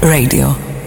Radio.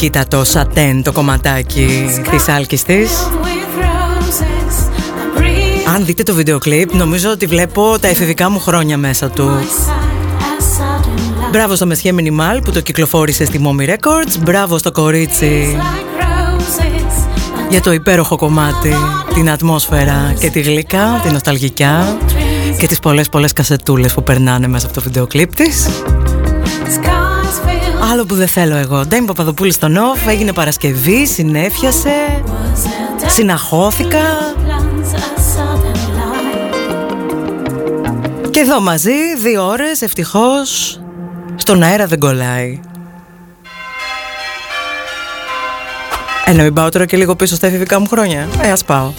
Κοίτα το σατέν το κομματάκι της άλκης της. Αν δείτε το βίντεο κλιπ νομίζω ότι βλέπω τα εφηβικά μου χρόνια μέσα του. Μπράβο στο Μεσχέ Μινιμάλ που το κυκλοφόρησε στη Mommy Records. Μπράβο στο κορίτσι για το υπέροχο κομμάτι Την ατμόσφαιρα και τη γλυκά, την νοσταλγικιά Και τις πολλές πολλές κασετούλες που περνάνε μέσα από το βίντεο κλιπ της Άλλο που δεν θέλω εγώ. Ντέμι Παπαδοπούλης στο Νοφ, έγινε Παρασκευή, συνέφιασε, συναχώθηκα. Και εδώ μαζί, δύο ώρες, ευτυχώς, στον αέρα δεν κολλάει. Ε, να μην πάω τώρα και λίγο πίσω στα εφηβικά μου χρόνια. Ε, ας πάω.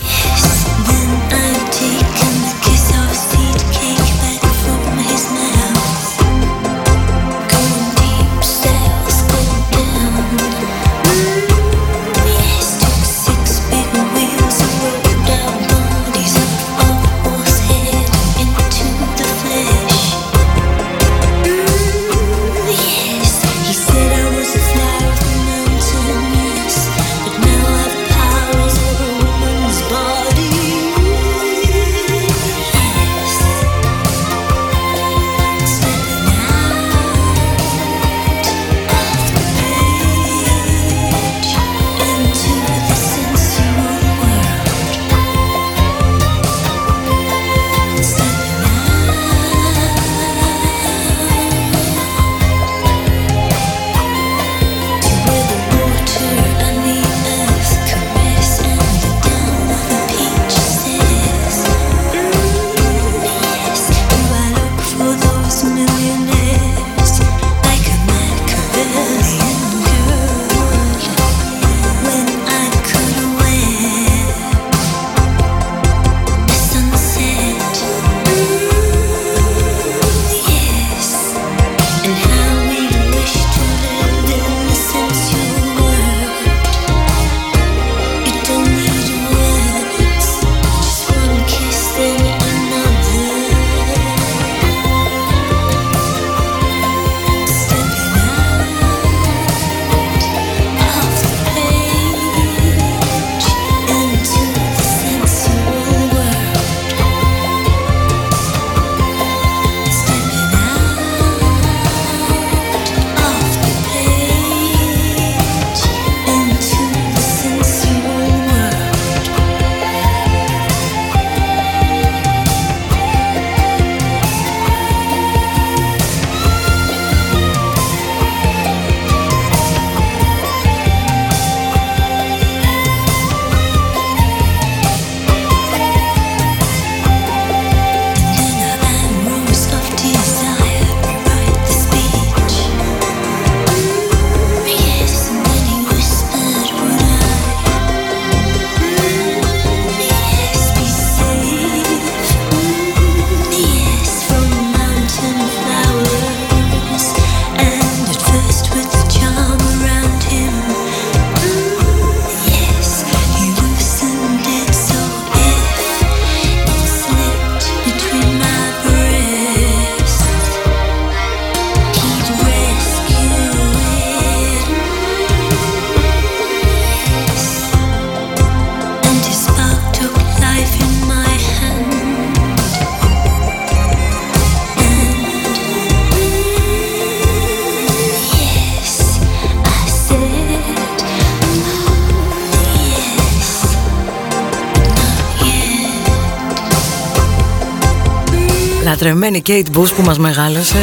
Λατρεμένη Kate Bush που μας μεγάλωσε.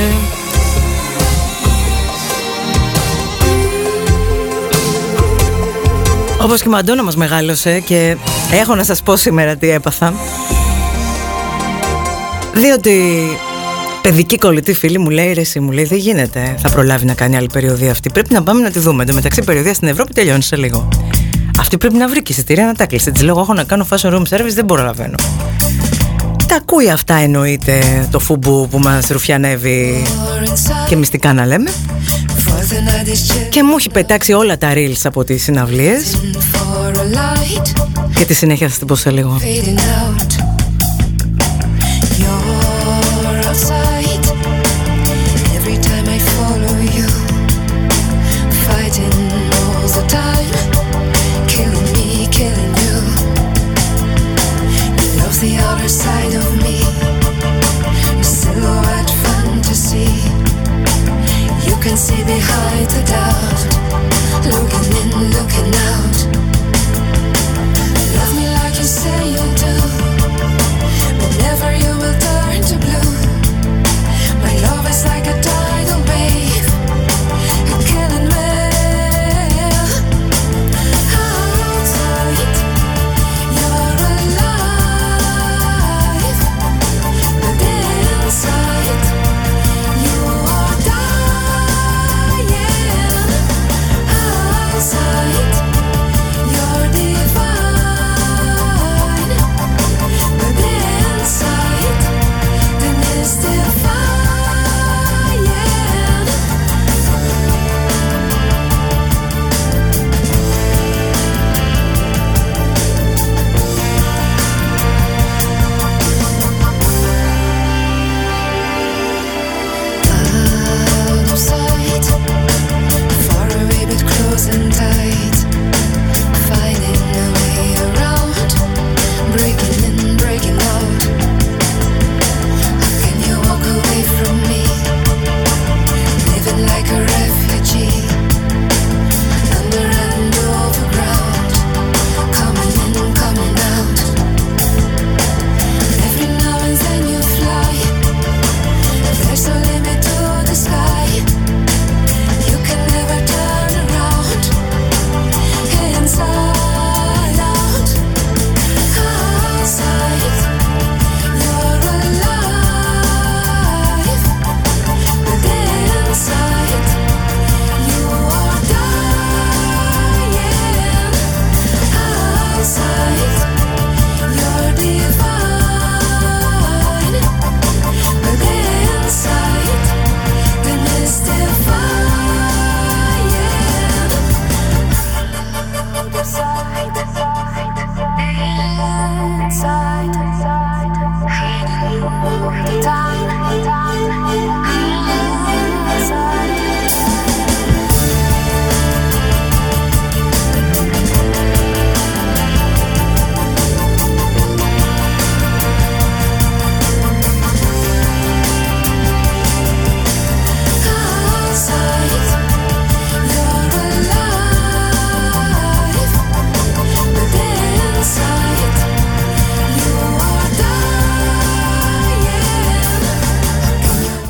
Όπως και η Μαντώνα μας μεγάλωσε και έχω να σας πω σήμερα τι έπαθα. Διότι παιδική κολλητή φίλη μου λέει ρε εσύ μου λέει δεν γίνεται θα προλάβει να κάνει άλλη περιοδία αυτή. Πρέπει να πάμε να τη δούμε. Το μεταξύ περιοδία στην Ευρώπη τελειώνει σε λίγο. Αυτή πρέπει να βρει και εισιτήρια να τα κλείσει. Της λέω έχω να κάνω fashion room service δεν μπορώ να βαίνω τα ακούει αυτά εννοείται το φουμπού που μας ρουφιανεύει και μυστικά να λέμε. Και μου έχει πετάξει όλα τα reels από τις συναυλίες. Και τη συνέχεια θα την πω σε λίγο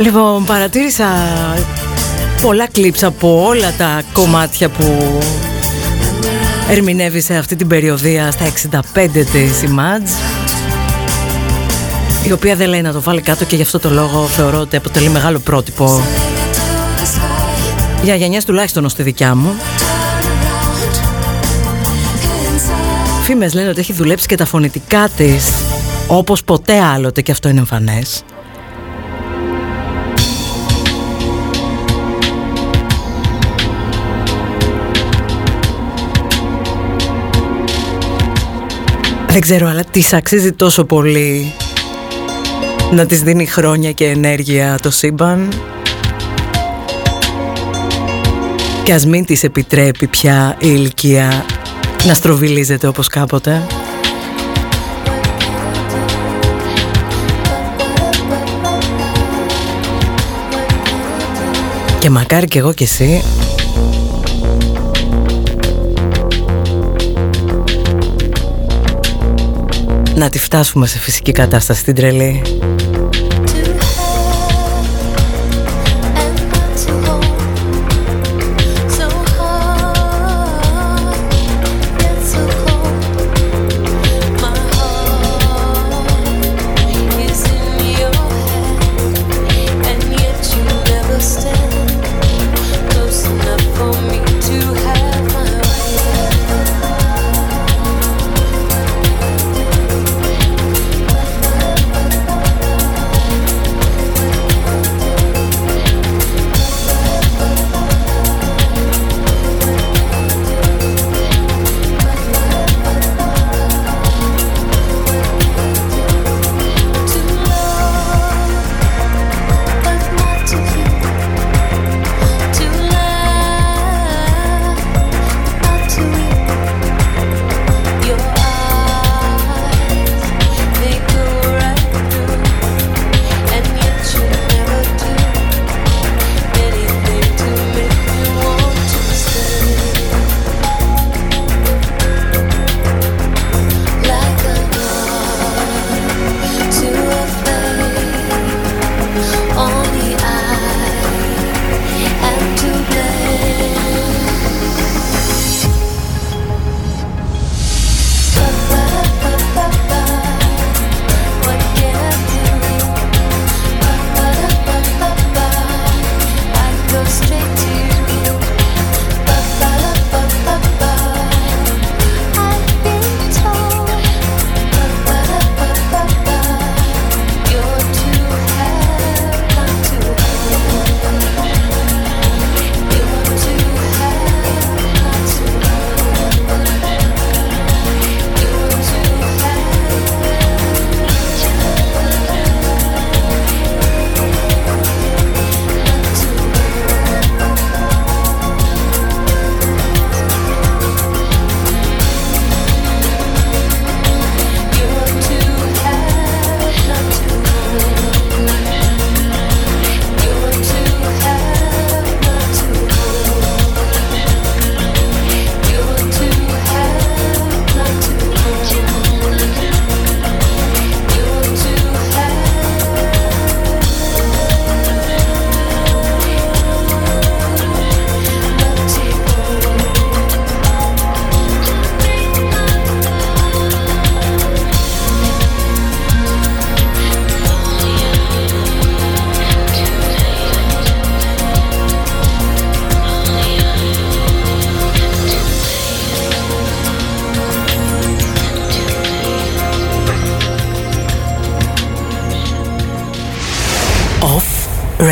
Λοιπόν, παρατήρησα πολλά κλίψα από όλα τα κομμάτια που ερμηνεύει σε αυτή την περιοδία στα 65 της η Μάτζ η οποία δεν λέει να το βάλει κάτω και γι' αυτό το λόγο θεωρώ ότι αποτελεί μεγάλο πρότυπο για γενιές τουλάχιστον ως τη δικιά μου. Φήμες λένε ότι έχει δουλέψει και τα φωνητικά της όπως ποτέ άλλοτε και αυτό είναι εμφανές Δεν ξέρω, αλλά της αξίζει τόσο πολύ να της δίνει χρόνια και ενέργεια το σύμπαν και ας μην της επιτρέπει πια η ηλικία να στροβιλίζεται όπως κάποτε. Και μακάρι κι εγώ κι εσύ να τη φτάσουμε σε φυσική κατάσταση την τρελή.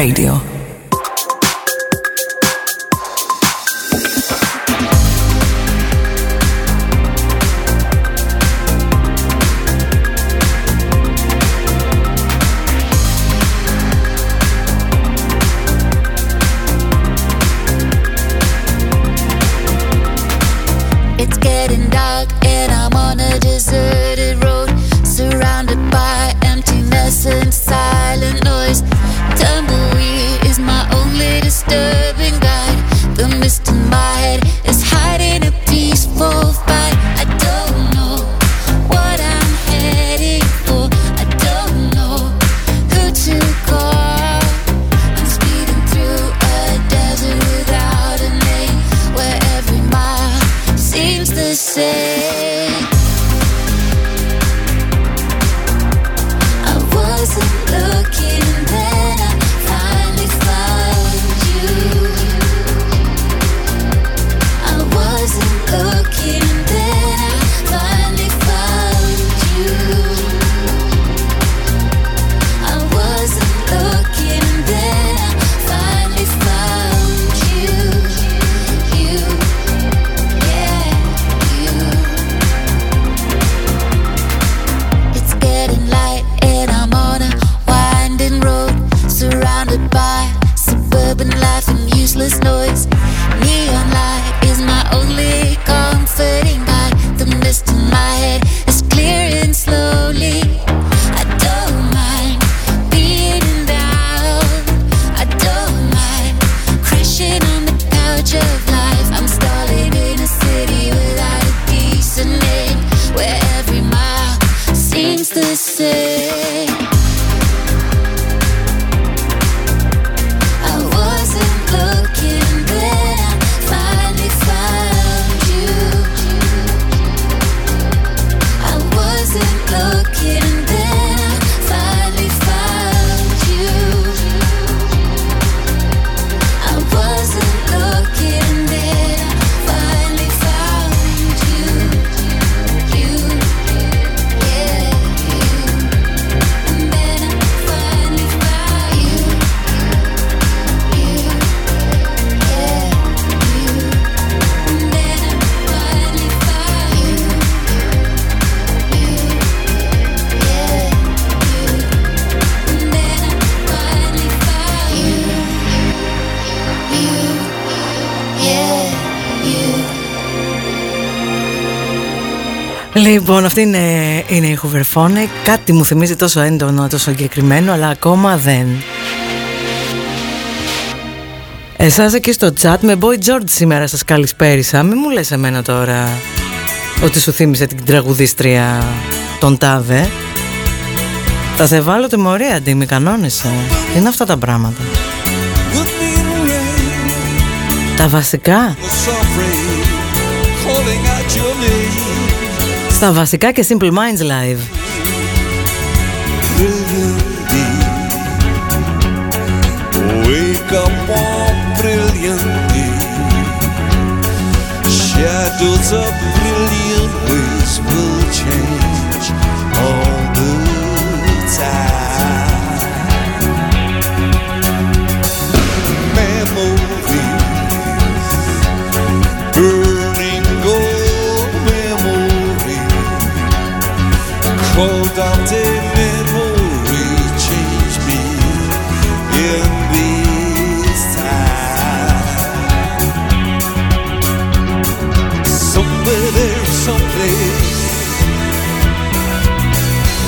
Radio. Αυτή είναι, είναι η Χουβερφόνε. Κάτι μου θυμίζει τόσο έντονο, τόσο συγκεκριμένο, αλλά ακόμα δεν. Εσάς εκεί στο chat με Boy George σήμερα σας καλησπέρισα. Μην μου λες εμένα τώρα ότι σου θύμισε την τραγουδίστρια τον Τάδε. Θα σε βάλω τιμωρία αντί, μη κανόνισε. Είναι αυτά τα πράγματα. Τα βασικά. Στα βασικά και Simple Minds Live. Wake up on brilliantly Shadows of brilliant ways will change all the time Cold out memory me in. Somewhere there, someplace,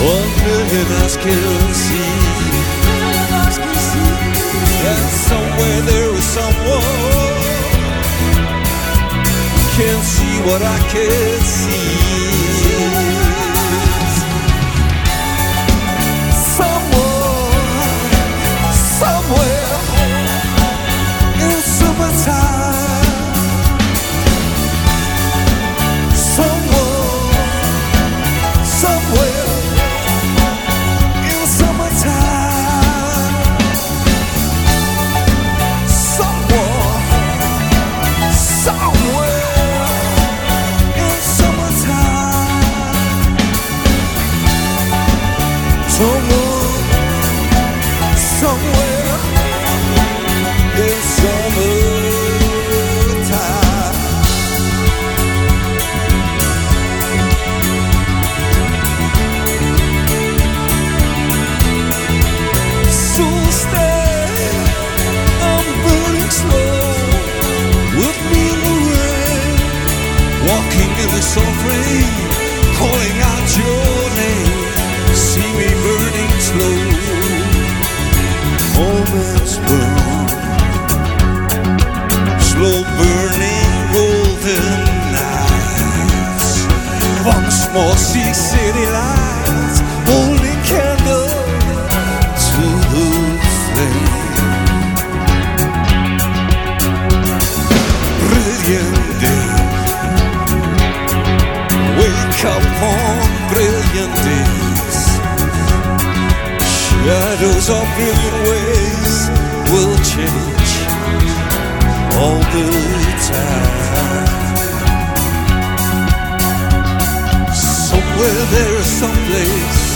one million eyes can see. And somewhere there is someone can see what I can see. burning golden lights. Once more, see city lights holding candles to the flame. Brilliant day, wake up on brilliant days. Shadows of brilliant ways will change all the time. Somewhere there is someplace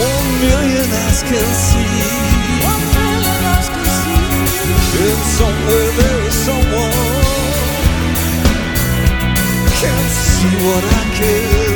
one million eyes can see. One million can see. And somewhere there is someone Can't see what I can.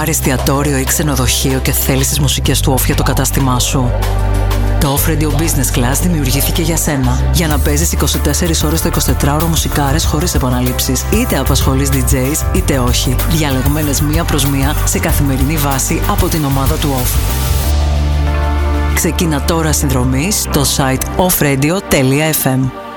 Καφέ, μπαρ, εστιατόριο ή ξενοδοχείο και θέλεις τις μουσικές του off για το κατάστημά σου. Το Off Radio Business Class δημιουργήθηκε για σένα. Για να παίζεις 24 ώρες το 24ωρο μουσικάρες χωρίς επαναλήψεις. Είτε απασχολείς DJs είτε όχι. Διαλεγμένες μία προς μία σε καθημερινή βάση από την ομάδα του Off. Ξεκίνα τώρα συνδρομή στο site offradio.fm.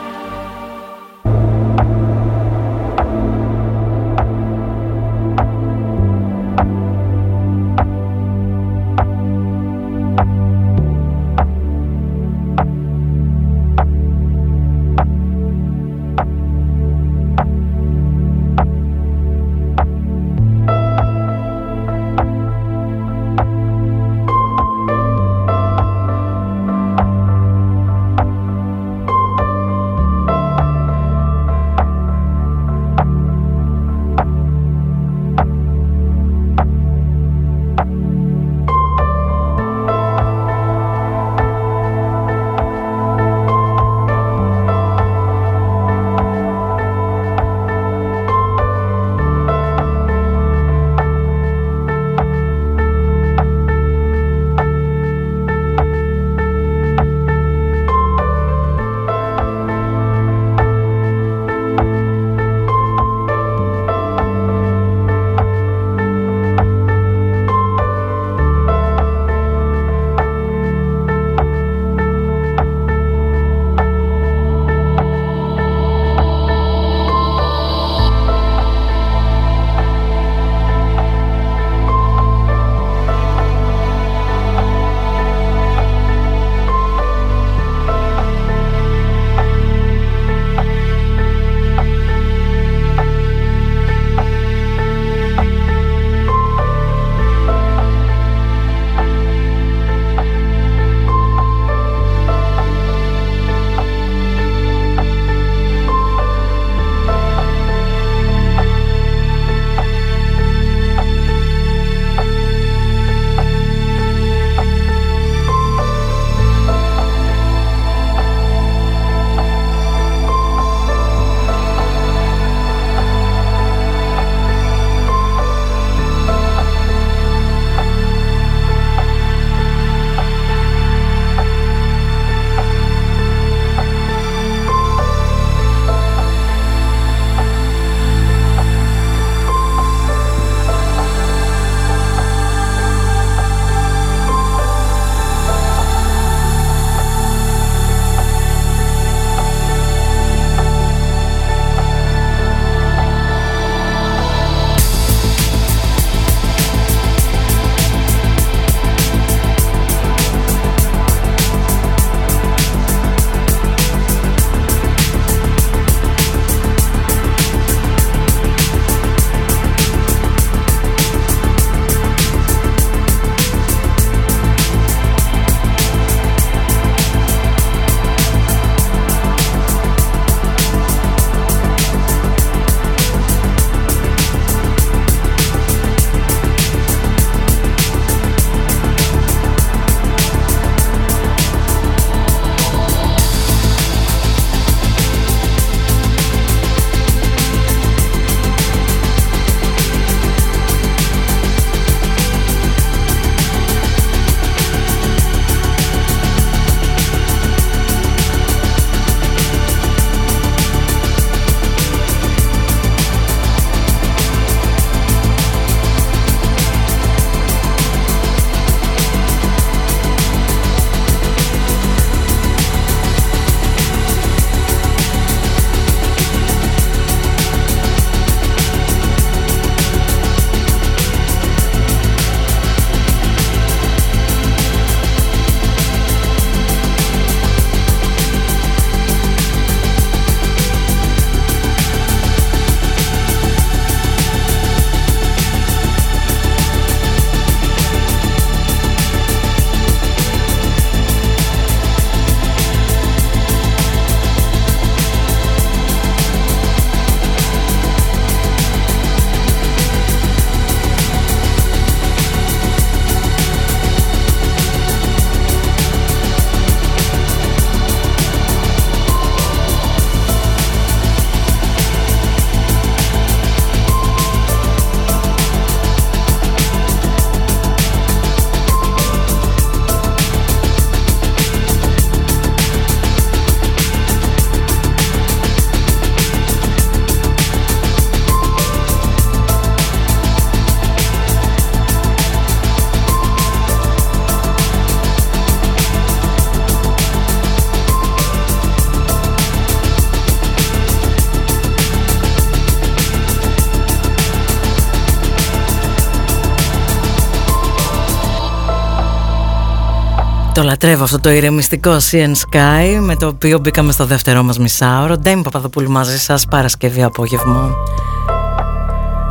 Το λατρεύω αυτό το ηρεμιστικό Sea and Sky με το οποίο μπήκαμε στο δεύτερό μας μισάωρο. Ντέμι Παπαδοπούλου μαζί σας Παρασκευή απόγευμα.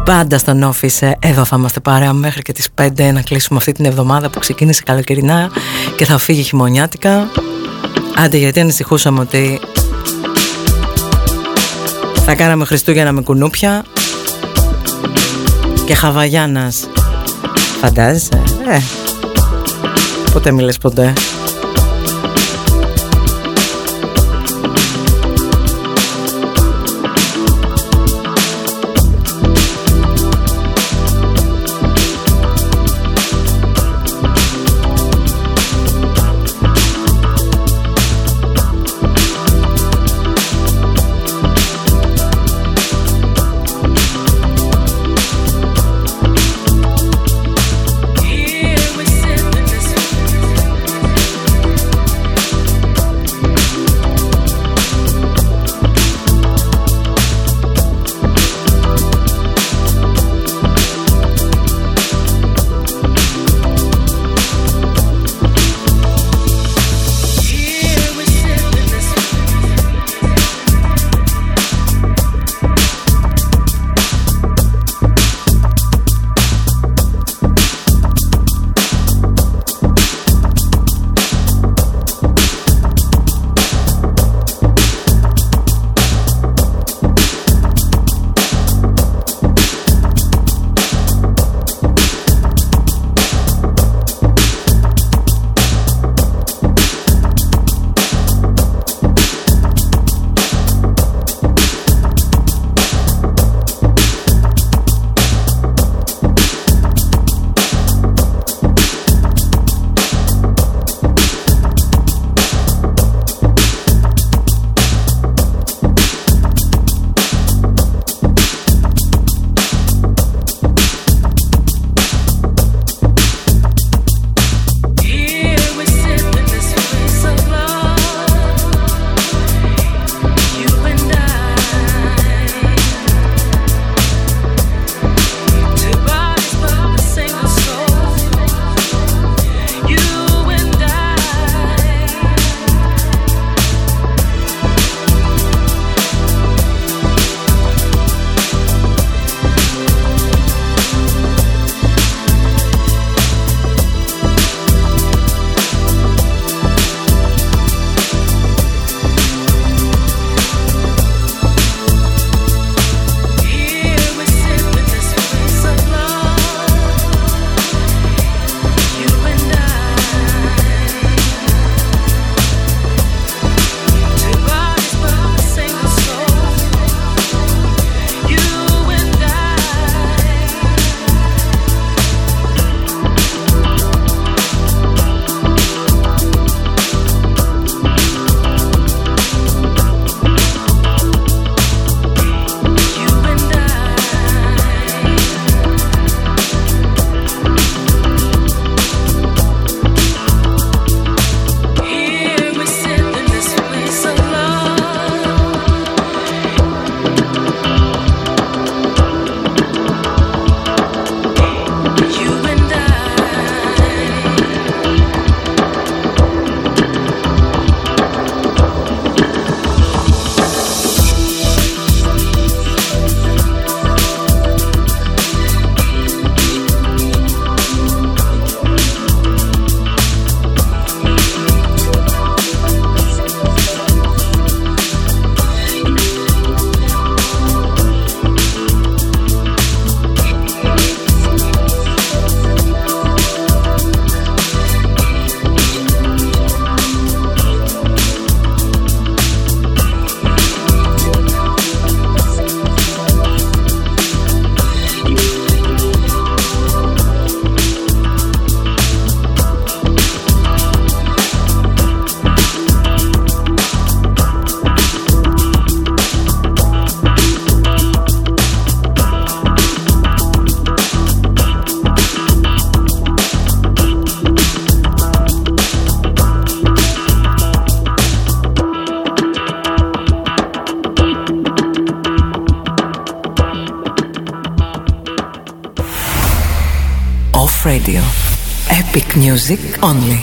Πάντα στον office εδώ θα είμαστε παρέα μέχρι και τις 5 να κλείσουμε αυτή την εβδομάδα που ξεκίνησε καλοκαιρινά και θα φύγει χειμωνιάτικα. Άντε γιατί ανησυχούσαμε ότι θα κάναμε Χριστούγεννα με κουνούπια και Χαβαγιάνας. Φαντάζεσαι, ε, ποτέ μιλες ποτέ. Only.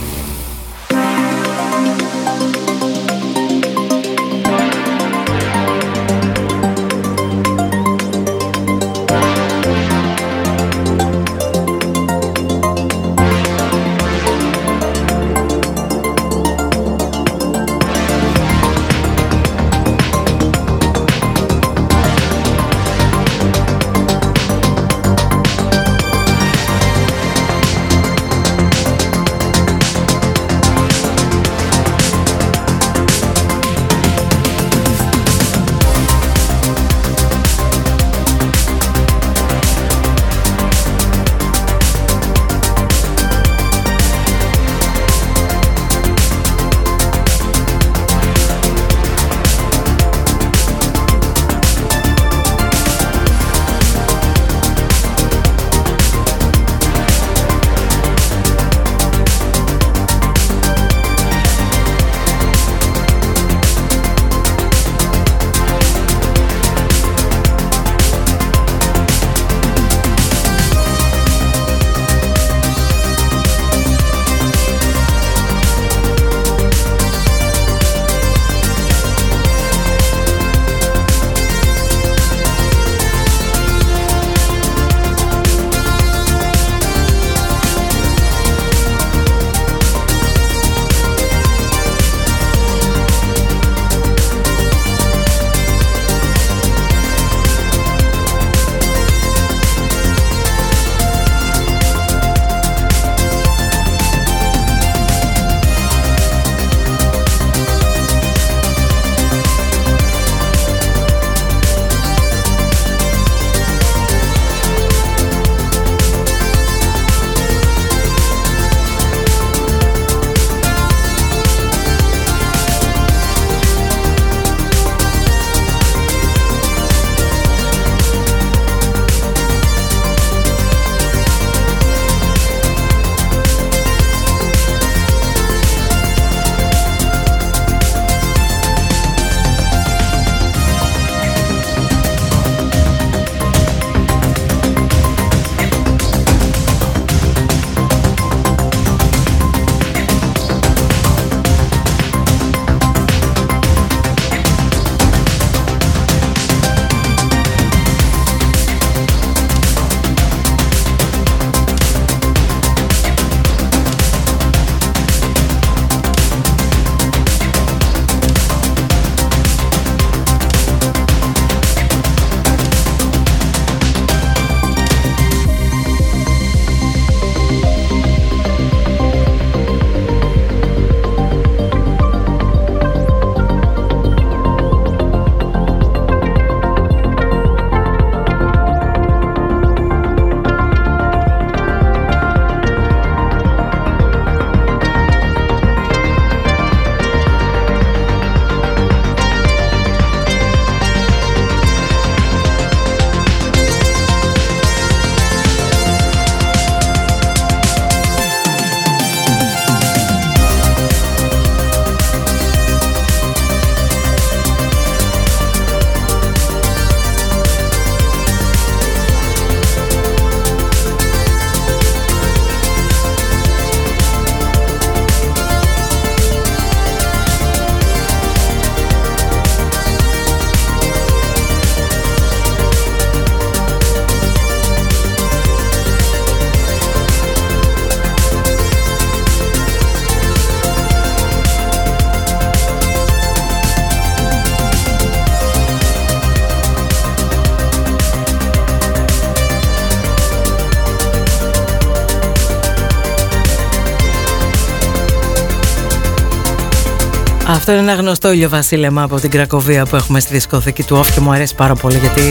Αυτό είναι ένα γνωστό ηλιοβασίλεμα από την Κρακοβία που έχουμε στη δισκοθήκη του Όφ και μου αρέσει πάρα πολύ γιατί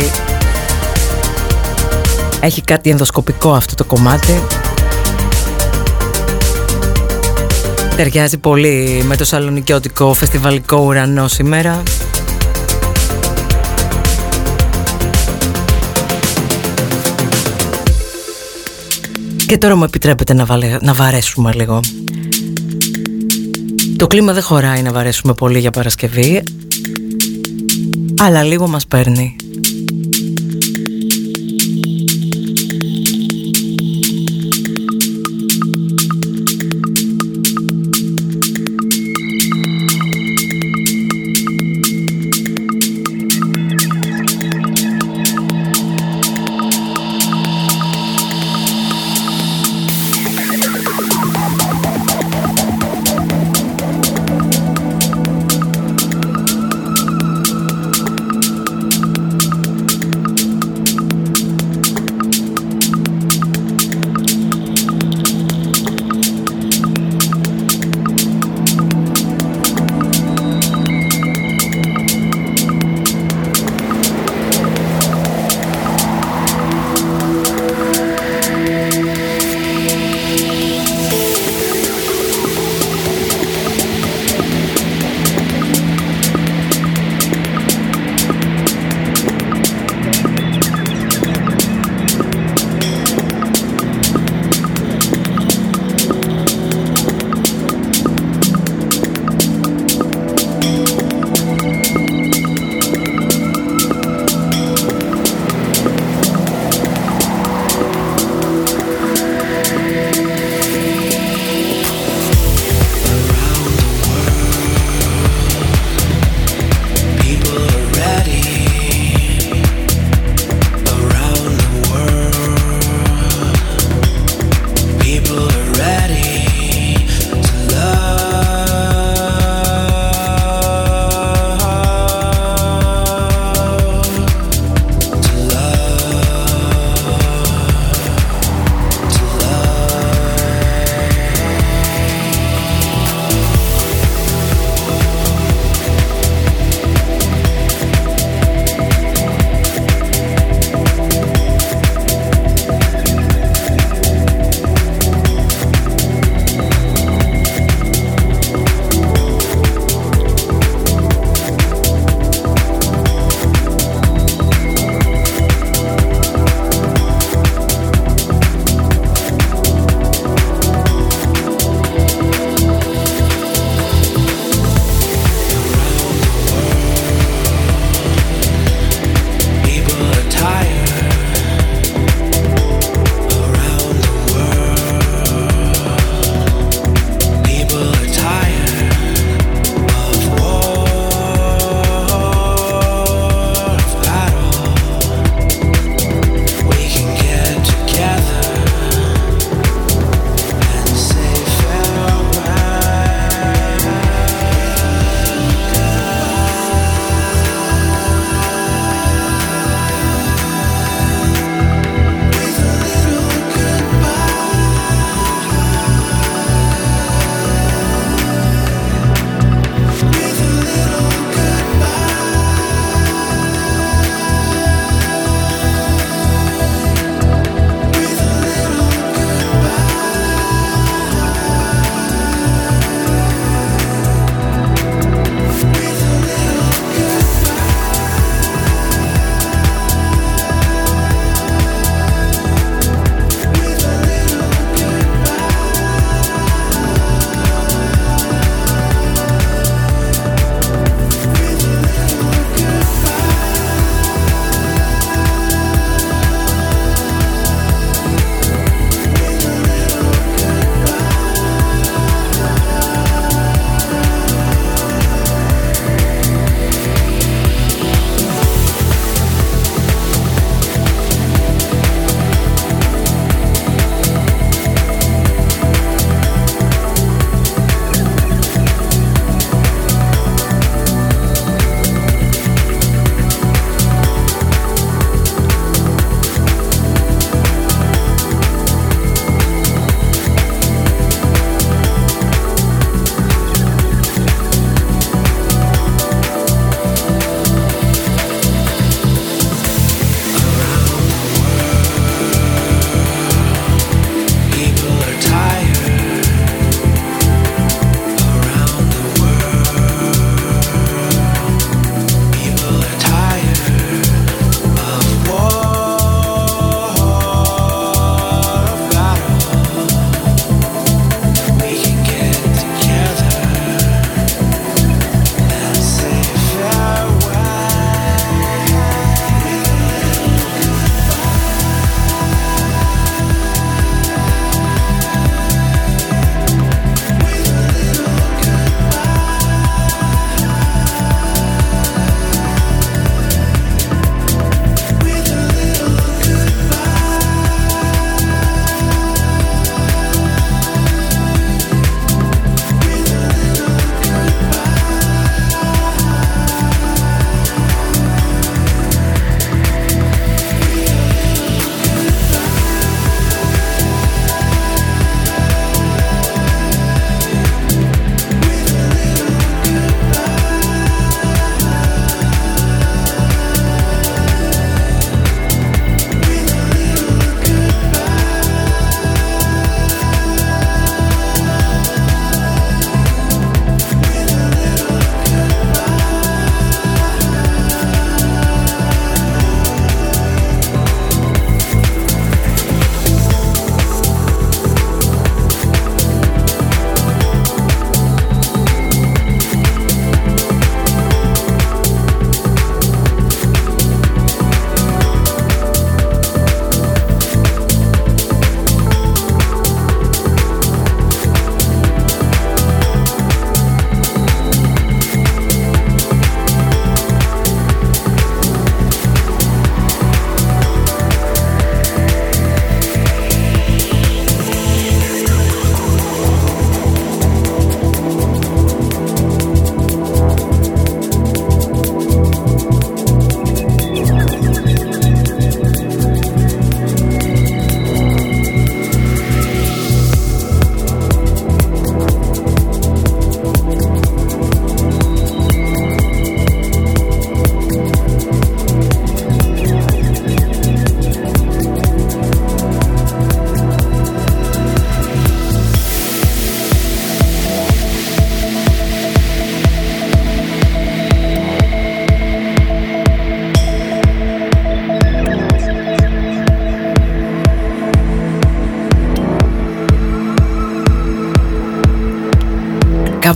έχει κάτι ενδοσκοπικό αυτό το κομμάτι. Ταιριάζει πολύ με το σαλονικιώτικο φεστιβαλικό ουρανό σήμερα. Και τώρα μου επιτρέπετε να, να βαρέσουμε λίγο. Το κλίμα δεν χωράει να βαρέσουμε πολύ για Παρασκευή, αλλά λίγο μας παίρνει.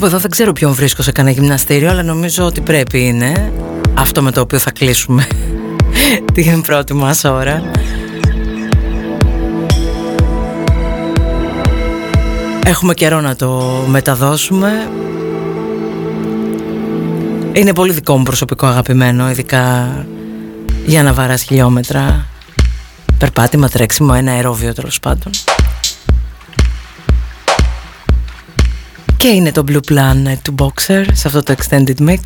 Κάπου εδώ δεν ξέρω ποιον βρίσκω σε κανένα γυμναστήριο, αλλά νομίζω ότι πρέπει είναι αυτό με το οποίο θα κλείσουμε την πρώτη μας ώρα. Έχουμε καιρό να το μεταδώσουμε. Είναι πολύ δικό μου προσωπικό αγαπημένο, ειδικά για να βαράς χιλιόμετρα. Περπάτημα, τρέξιμο, ένα αερόβιο τέλος πάντων. Και είναι το Blue Planet του Boxer σε αυτό το Extended Mix.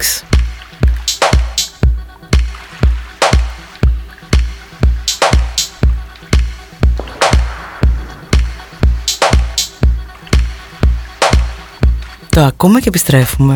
Το ακούμε και επιστρέφουμε.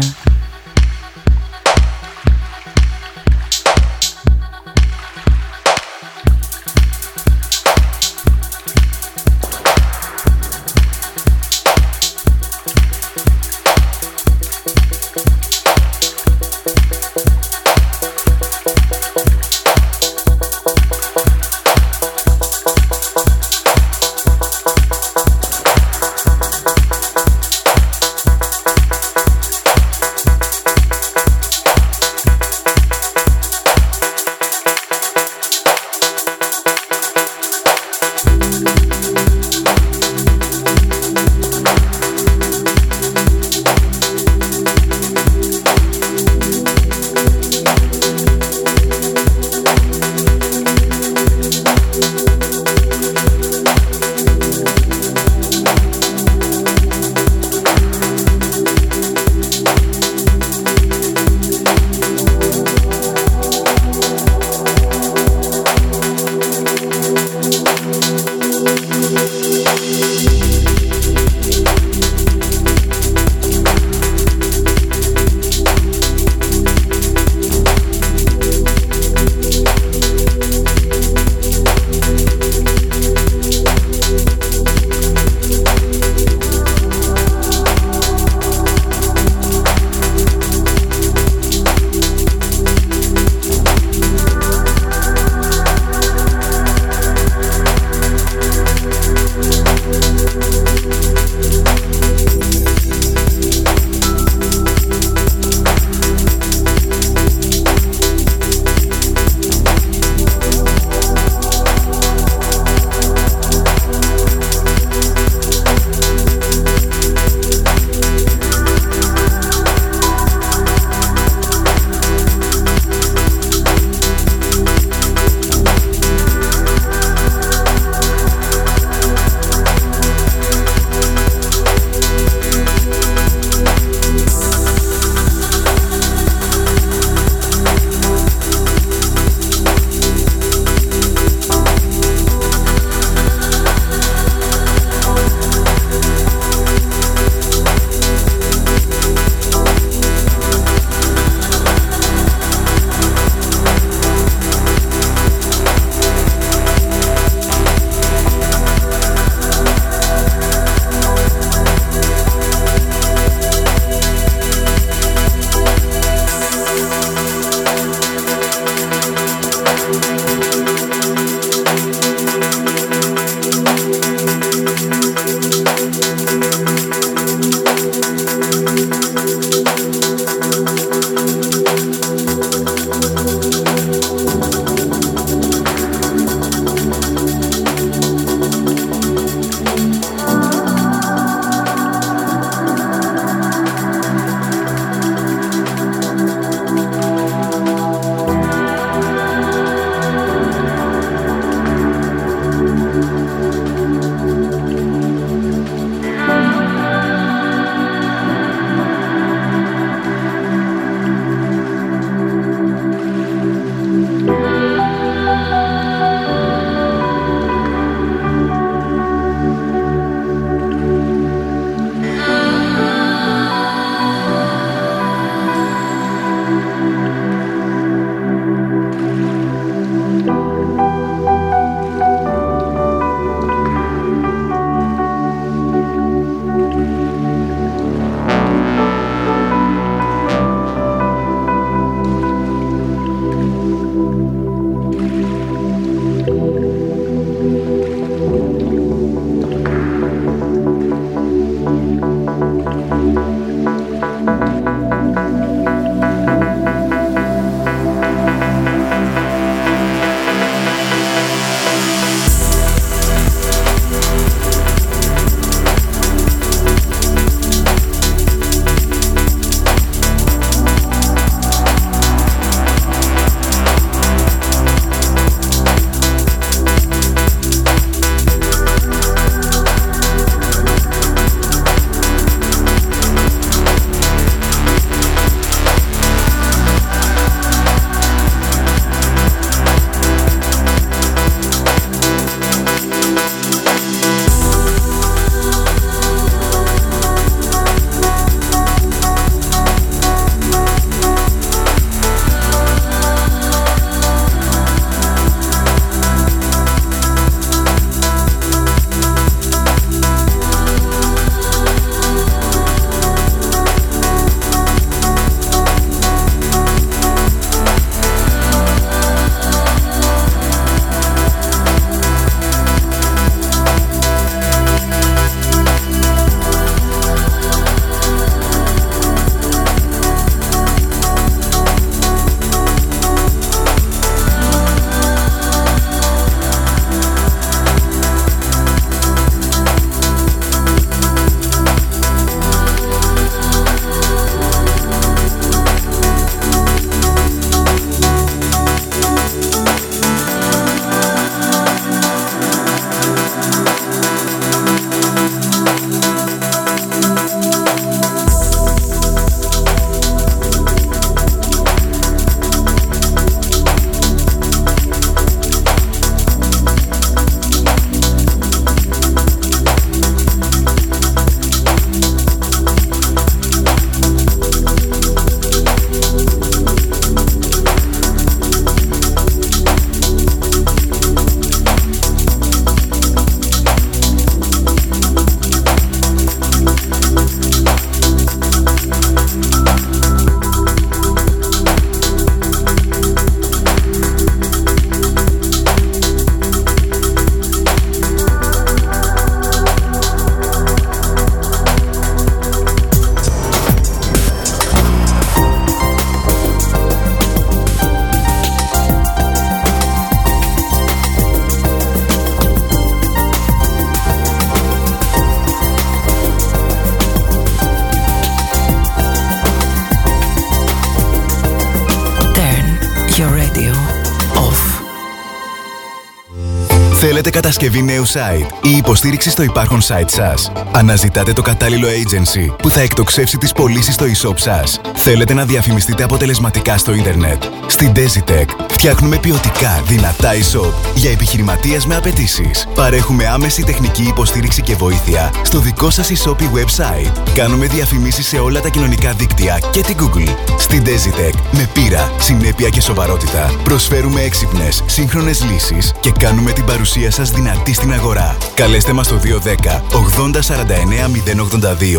Κατασκευή νέου site ή υποστήριξη στο υπάρχον site σας. Αναζητάτε το κατάλληλο agency που θα εκτοξεύσει τις πωλήσεις στο e-shop σας. Θέλετε να διαφημιστείτε αποτελεσματικά στο ίντερνετ. Στην Dezitec φτιάχνουμε ποιοτικά, δυνατά e-shop για επιχειρηματίες με απαιτήσεις. Παρέχουμε άμεση τεχνική υποστήριξη και βοήθεια στο δικό σας e-shop ή website. Κάνουμε διαφημίσεις σε όλα τα κοινωνικά δίκτυα και την Google. Στην Dezitec με πείρα, συνέπεια και σοβαρότητα προσφέρουμε έξυπνες, σύγχρονες λύσεις και κάνουμε την παρουσία σας δυνατή στην αγορά. Καλέστε μας στο 210 80 49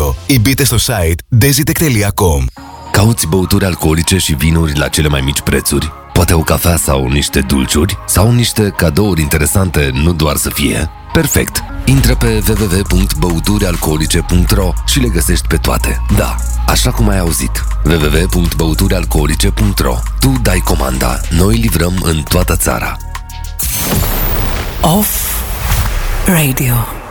082 ή μπείτε στο site dezitec.com. Cauți băuturi alcoolice și vinuri la cele mai mici prețuri? Poate o cafea sau niște dulciuri? Sau niște cadouri interesante, nu doar să fie? Perfect! Intră pe www.băuturialcoolice.ro și le găsești pe toate. Da, așa cum ai auzit. www.băuturialcoolice.ro Tu dai comanda, noi livrăm în toată țara. Off Radio.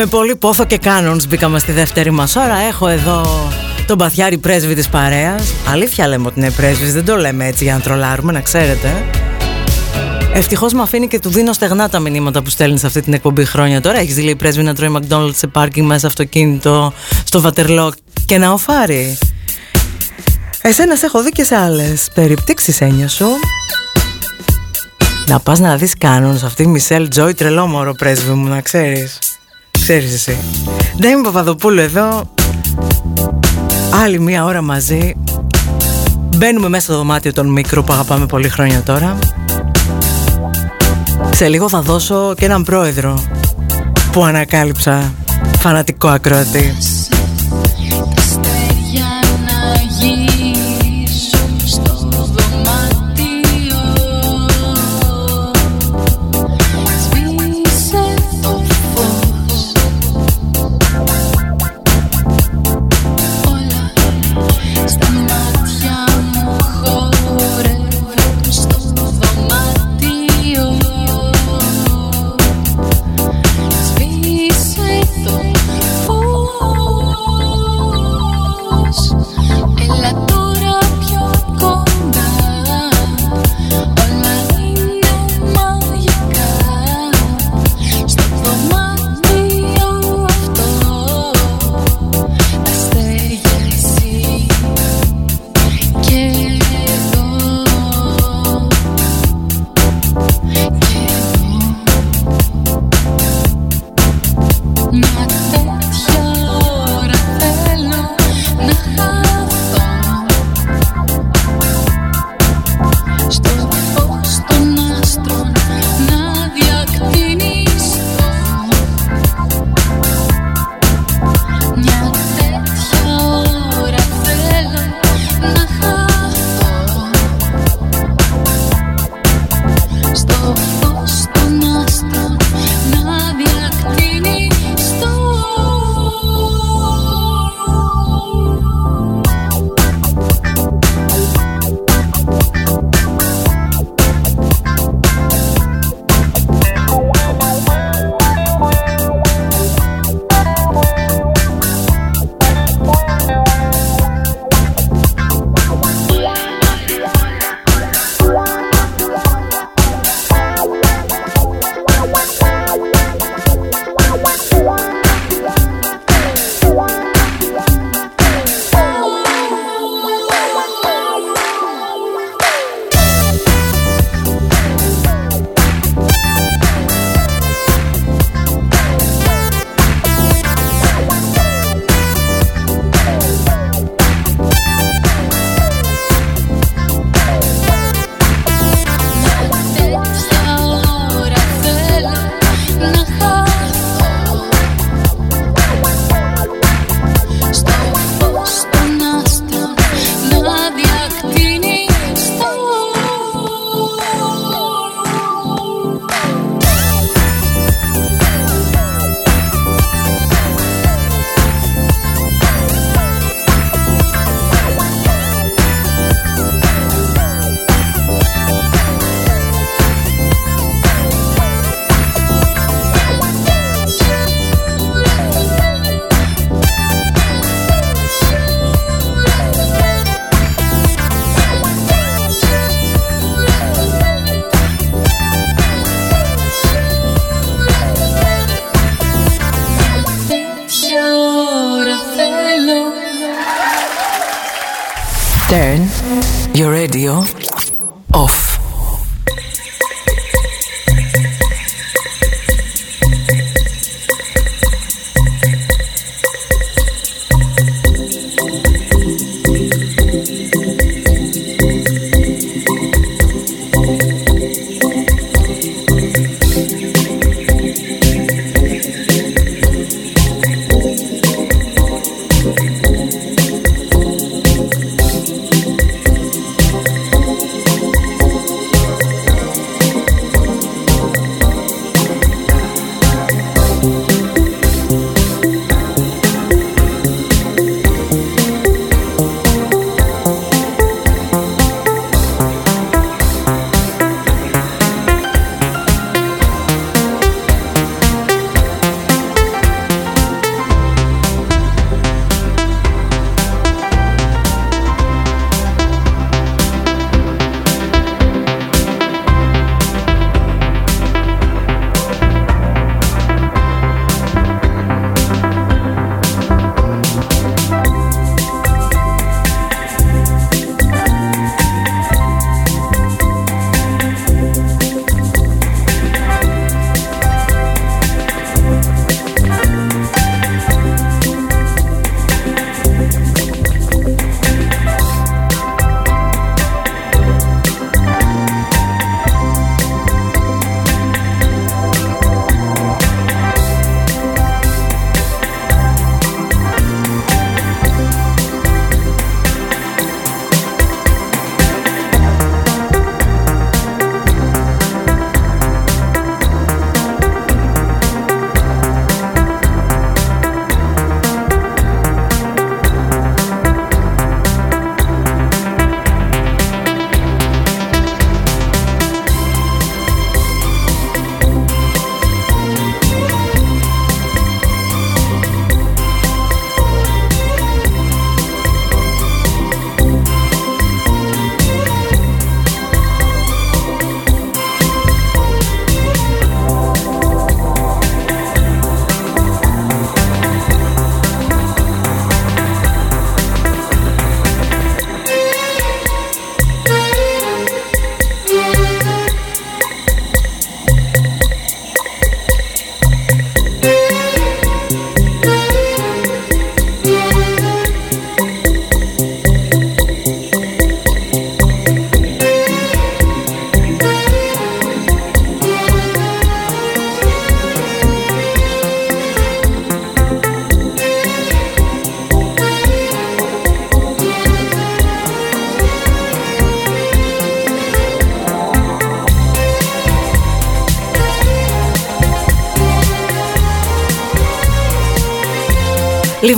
Με πολύ πόθο και κάνονς μπήκαμε στη δεύτερη μας ώρα. Έχω εδώ τον παθιάρη πρέσβη της παρέας. Αλήθεια λέμε ότι είναι πρέσβης, δεν το λέμε έτσι για να τρολάρουμε, να ξέρετε. Ευτυχώς με αφήνει και του δίνω στεγνά τα μηνύματα που στέλνεις σε αυτή την εκπομπή χρόνια τώρα. Έχεις λέει πρέσβη να τρώει McDonald's σε πάρκινγκ μέσα αυτοκίνητο, στο Βατερλό και να οφάρει. Εσένας σε έχω δει και σε άλλες περιπτύξεις έννοια σου. Να πας να δεις κάνουν σε αυτή η Μισελ Τζόι τρελό μωρό πρέσβη μου να ξέρεις Ξέρεις εσύ. Ντέμι Παπαδοπούλου εδώ. Άλλη μία ώρα μαζί. Μπαίνουμε μέσα στο δωμάτιο των μικρό που αγαπάμε πολύ χρόνια τώρα. Σε λίγο θα δώσω και έναν πρόεδρο Που ανακάλυψα Φανατικό ακροατή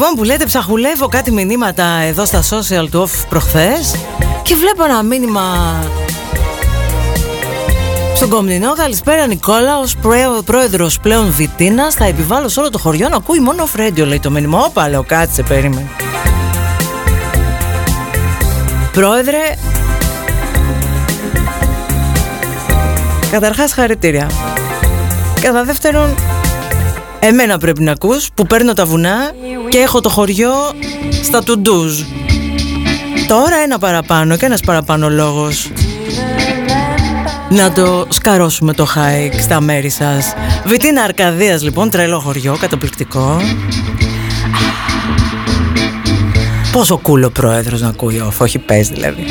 Λοιπόν που λέτε ψαχουλεύω κάτι μηνύματα εδώ στα social του off προχθές και βλέπω ένα μήνυμα στον Κομνηνό, καλησπέρα Νικόλα, ως πρέ- πρόεδρος πλέον Βιτίνας θα επιβάλλω σε όλο το χωριό να ακούει μόνο off radio λέει το μήνυμα. Όπα λέω κάτσε περίμενε. Πρόεδρε, καταρχάς χαρητήρια. Κατά δεύτερον, εμένα πρέπει να ακούς που παίρνω τα βουνά και έχω το χωριό στα τουντούζ. Τώρα ένα παραπάνω και ένας παραπάνω λόγος να το σκαρώσουμε το hike στα μέρη σας. Βιτίνα Αρκαδίας λοιπόν, τρελό χωριό, καταπληκτικό. Πόσο κούλο πρόεδρος να ακούει off, όχι πες δηλαδή.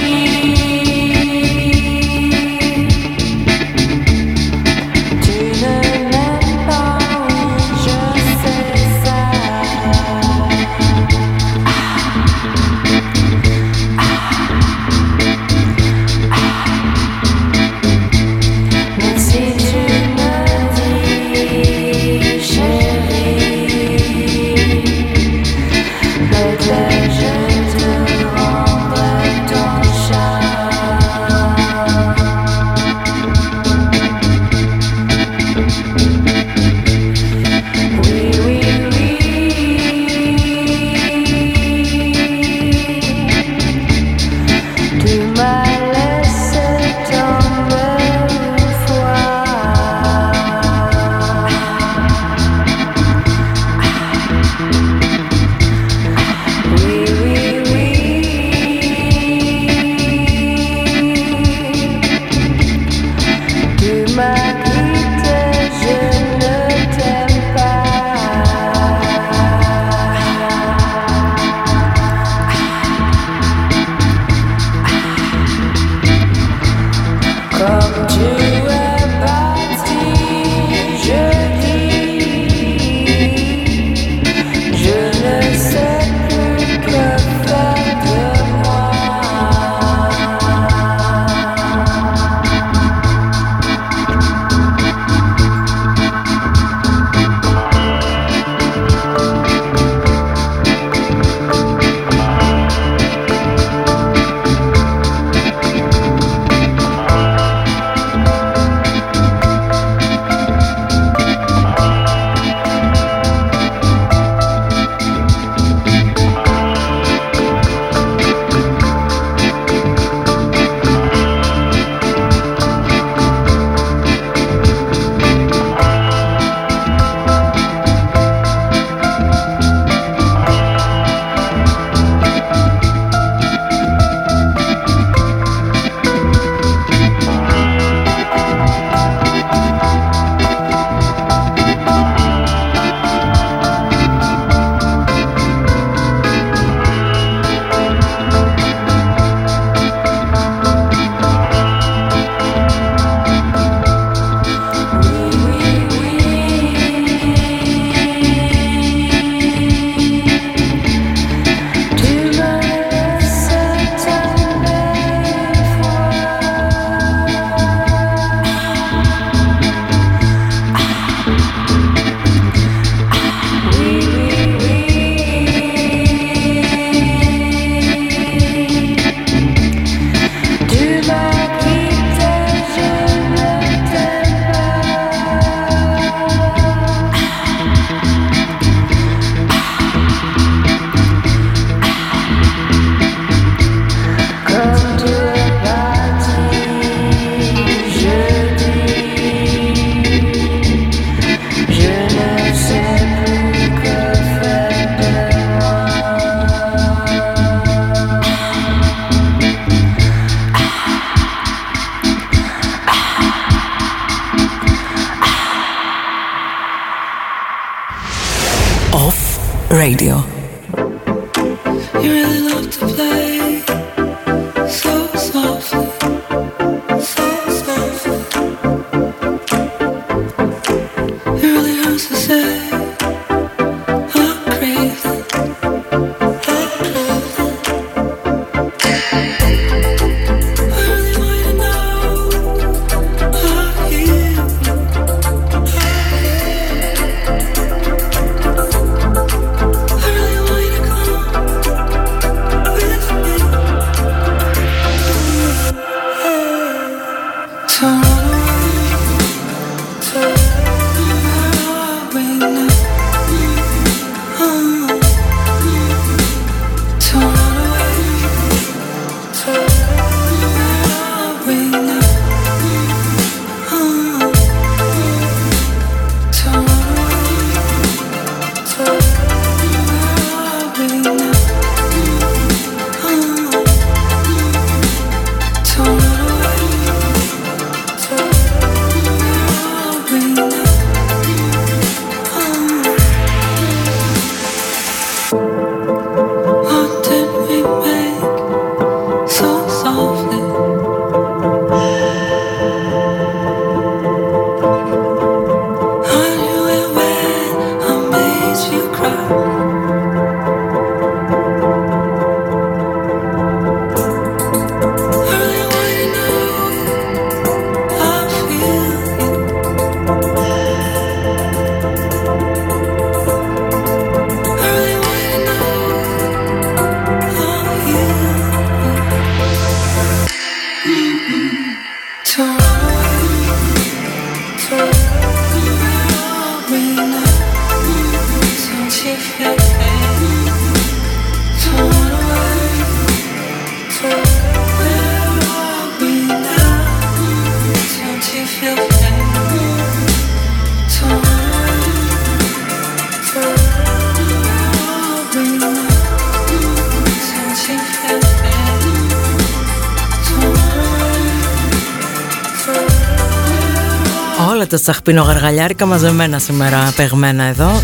Όλα τα τσαχπινογαργαλιάρικα μαζεμένα σήμερα, παιγμένα εδώ.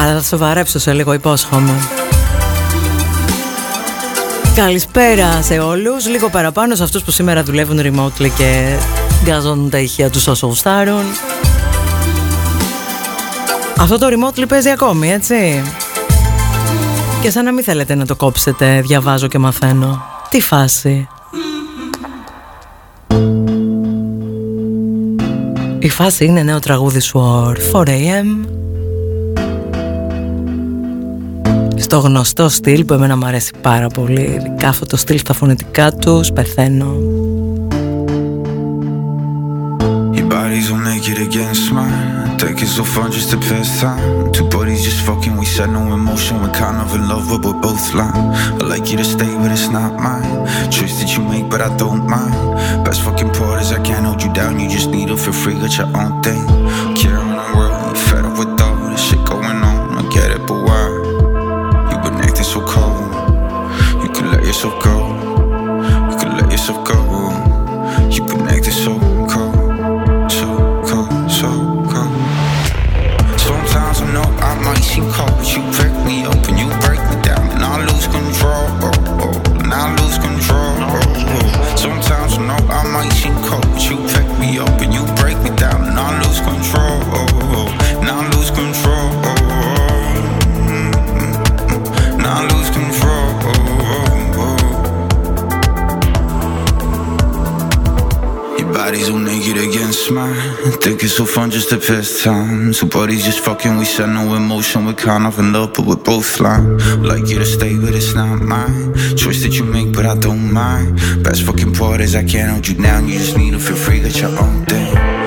Αλλά θα σοβαρέψω σε λίγο, υπόσχομαι. Καλησπέρα σε όλους, λίγο παραπάνω σε αυτούς που σήμερα δουλεύουν remotely και γκάζουν τα ηχεία τους όσο γουστάρουν. Αυτό το remotely παίζει ακόμη, έτσι. Και σαν να μην θέλετε να το κόψετε, διαβάζω και μαθαίνω. Τι φάση. Η φάση είναι νέο τραγούδι σου 4am Στο γνωστό στυλ που εμένα μου αρέσει πάρα πολύ Ειδικά αυτό το στυλ στα φωνητικά τους Πεθαίνω Your bodies will make it against mine. Take it so fun just to pass time. Two bodies just fucking, we said no emotion. We're kind of in love, but we're both lying. I like you to stay, but it's not mine. Choice that you make, but I don't mind. Best fucking part is I can't hold you down. You just need to feel free, got your own thing. Care fun just to pass time. Two bodies just fucking, we said no emotion. We're kind of in love, but we're both lying. Like you to stay, but it's not mine. Choice that you make, but I don't mind. Best fucking part is I can't hold you down. You just need to feel free, got your own thing.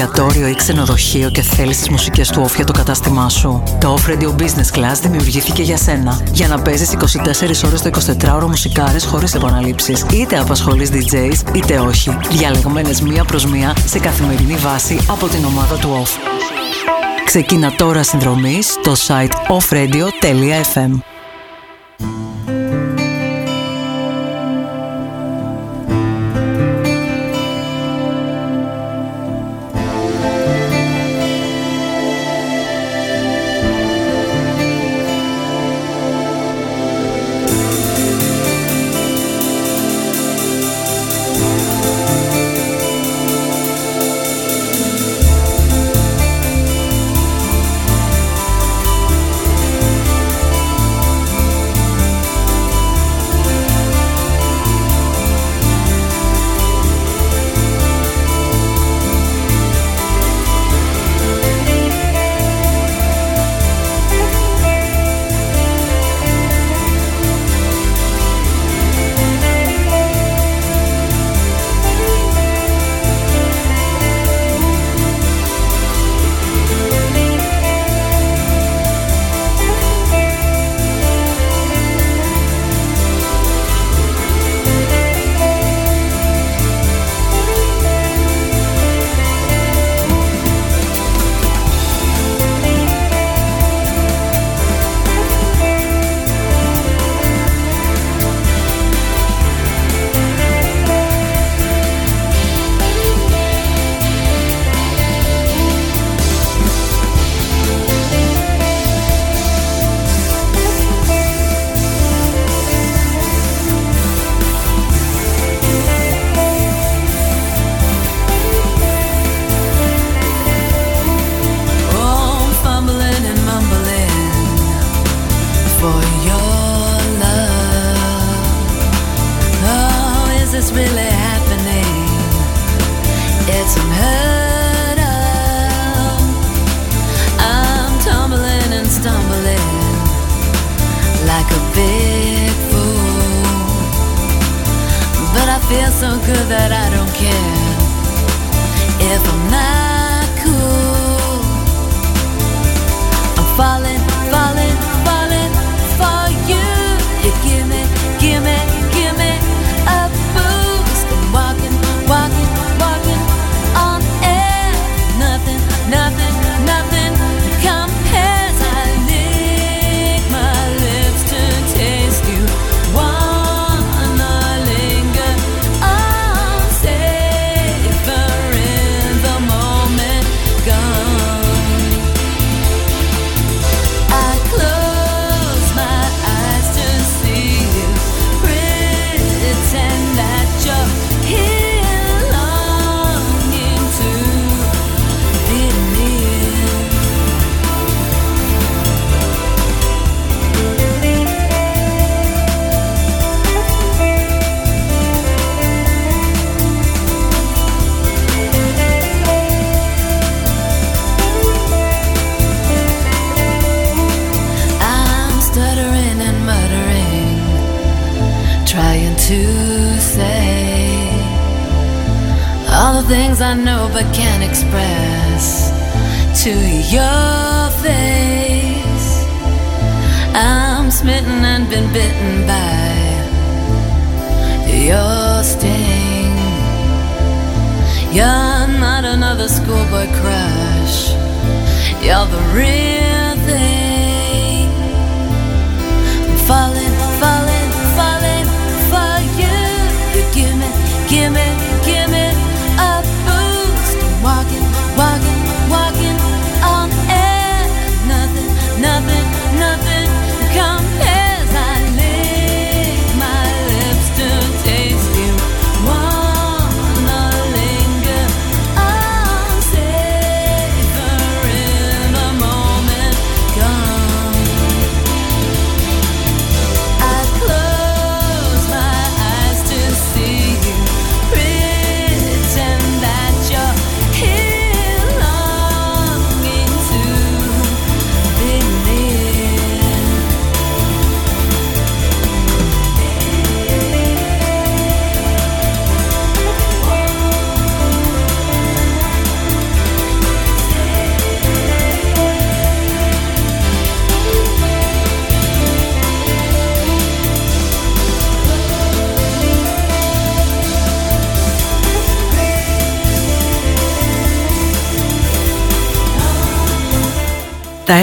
εστιατόριο ή ξενοδοχείο και θέλεις τις μουσικές του όφια το κατάστημά σου, το Off Radio Business Class δημιουργήθηκε για σένα. Για να παίζεις 24 ώρες το 24ωρο μουσικάρες χωρίς επαναλήψεις. Είτε απασχολείς DJs είτε όχι. Διαλεγμένες μία προς μία σε καθημερινή βάση από την ομάδα του OFF. Ξεκίνα τώρα συνδρομή στο site offradio.fm.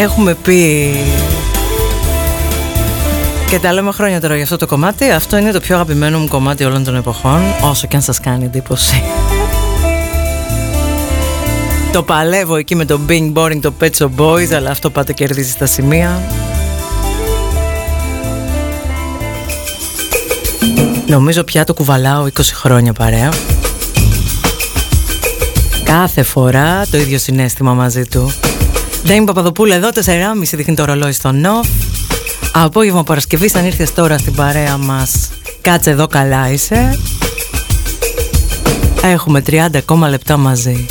έχουμε πει και τα λέμε χρόνια τώρα για αυτό το κομμάτι. Αυτό είναι το πιο αγαπημένο μου κομμάτι όλων των εποχών, όσο και αν σας κάνει εντύπωση. Το παλεύω εκεί με το Being Boring, το Pet Shop Boys, αλλά αυτό πάτε κερδίζει στα σημεία. Νομίζω πια το κουβαλάω 20 χρόνια παρέα. Κάθε φορά το ίδιο συνέστημα μαζί του. Ντέιμ Παπαδοπούλου εδώ, 4,5 δείχνει το ρολόι στο νοφ. Απόγευμα Παρασκευής, αν ήρθες τώρα στην παρέα μας, κάτσε εδώ καλά είσαι. Έχουμε 30 ακόμα λεπτά μαζί.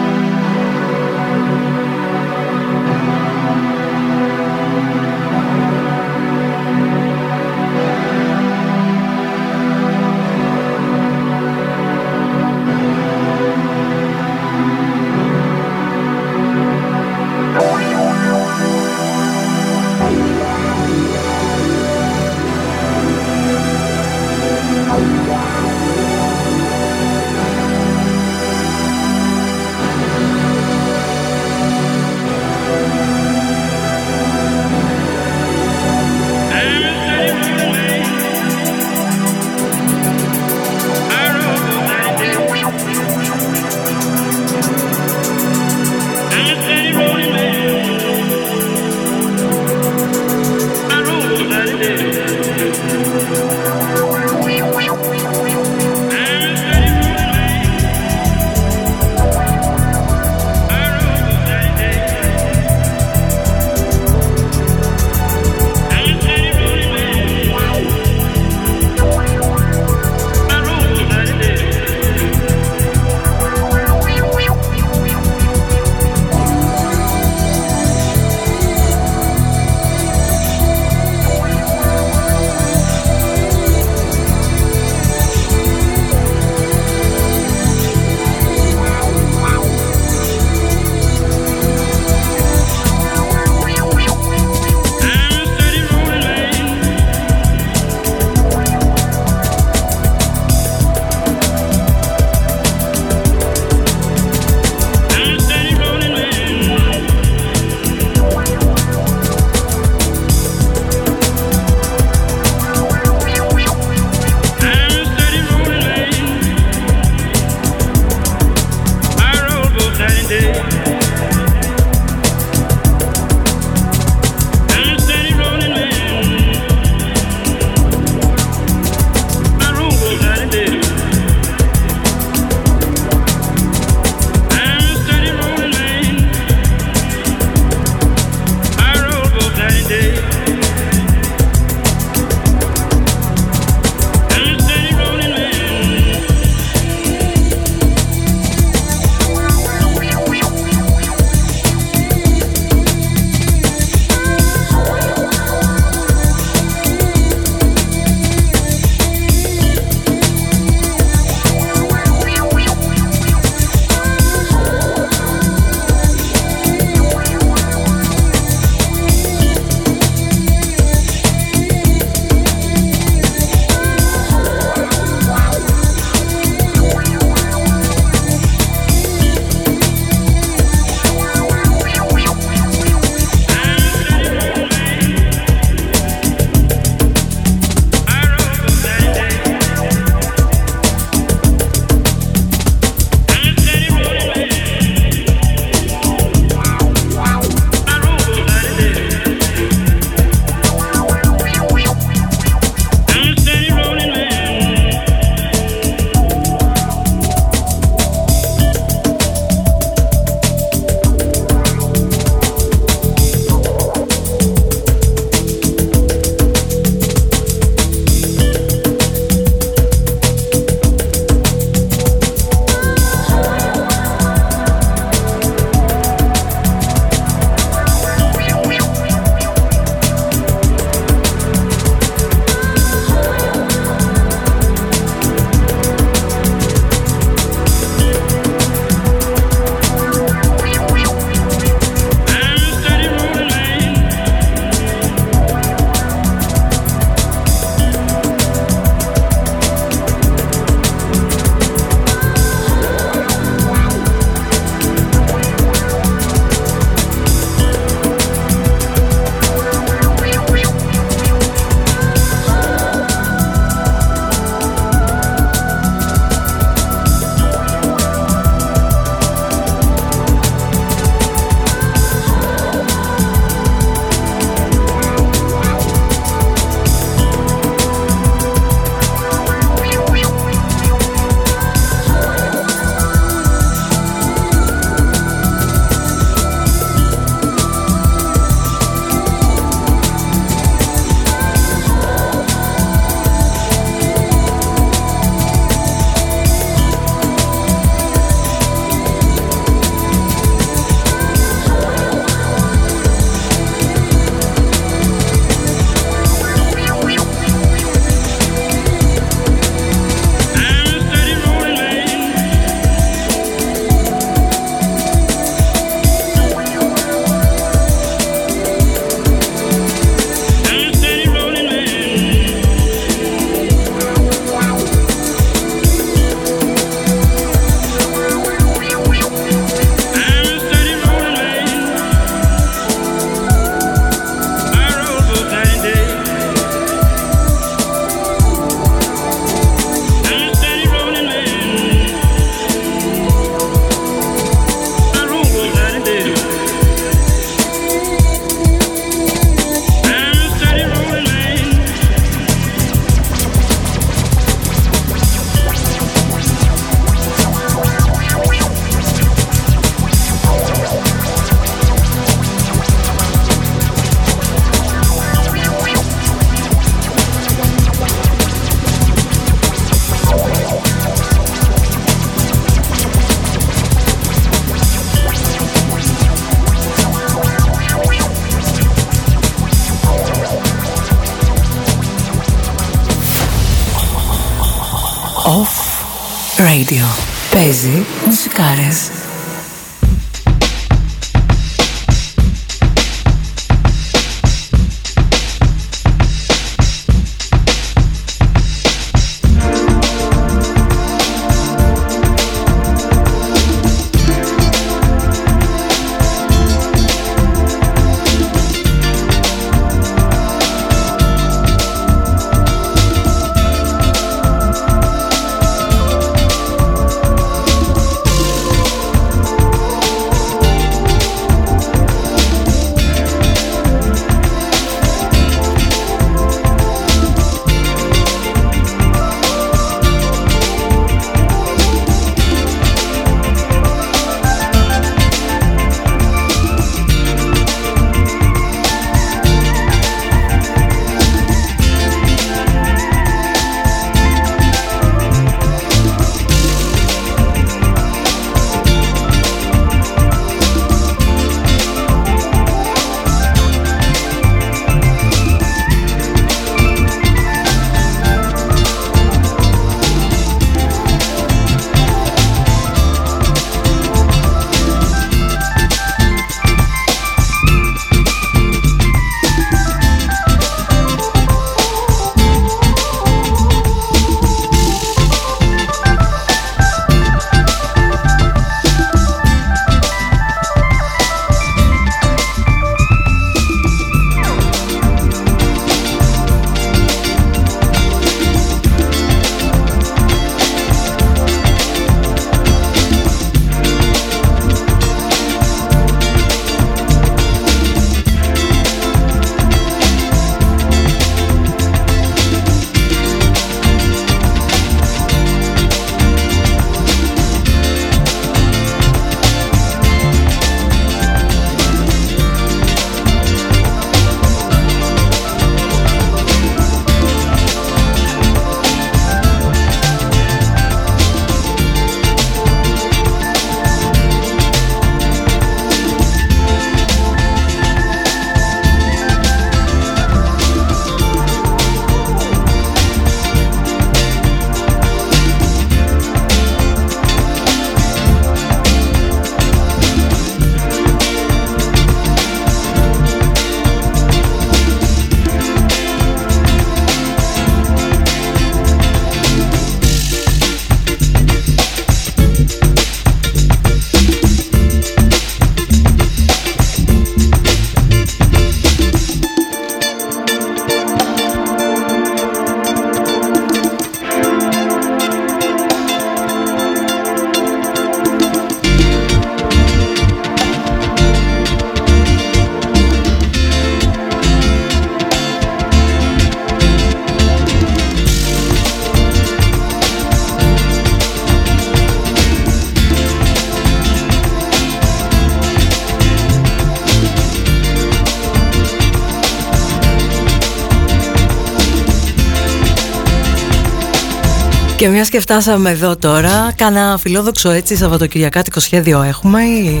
Και μιας και φτάσαμε εδώ τώρα, κάνα φιλόδοξο έτσι Σαββατοκυριακάτικο σχέδιο έχουμε ή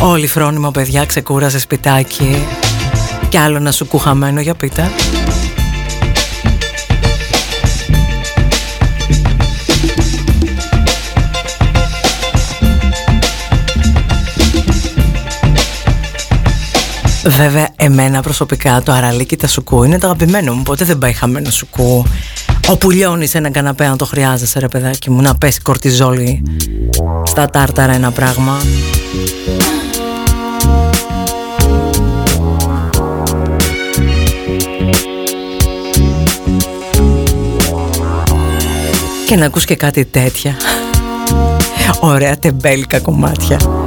όλοι φρόνιμο παιδιά, ξεκούρασε σπιτάκι και άλλο να σου κουχαμένο για πίτα. Βέβαια, εμένα προσωπικά το αραλίκι τα σουκού είναι το αγαπημένο μου. Ποτέ δεν πάει χαμένο σουκού. Όπου λιώνεις σε έναν καναπέ, αν το χρειάζεσαι, ρε παιδάκι μου, να πέσει κορτιζόλι στα τάρταρα ένα πράγμα. Και να ακούς και κάτι τέτοια. Ωραία τεμπέλικα κομμάτια.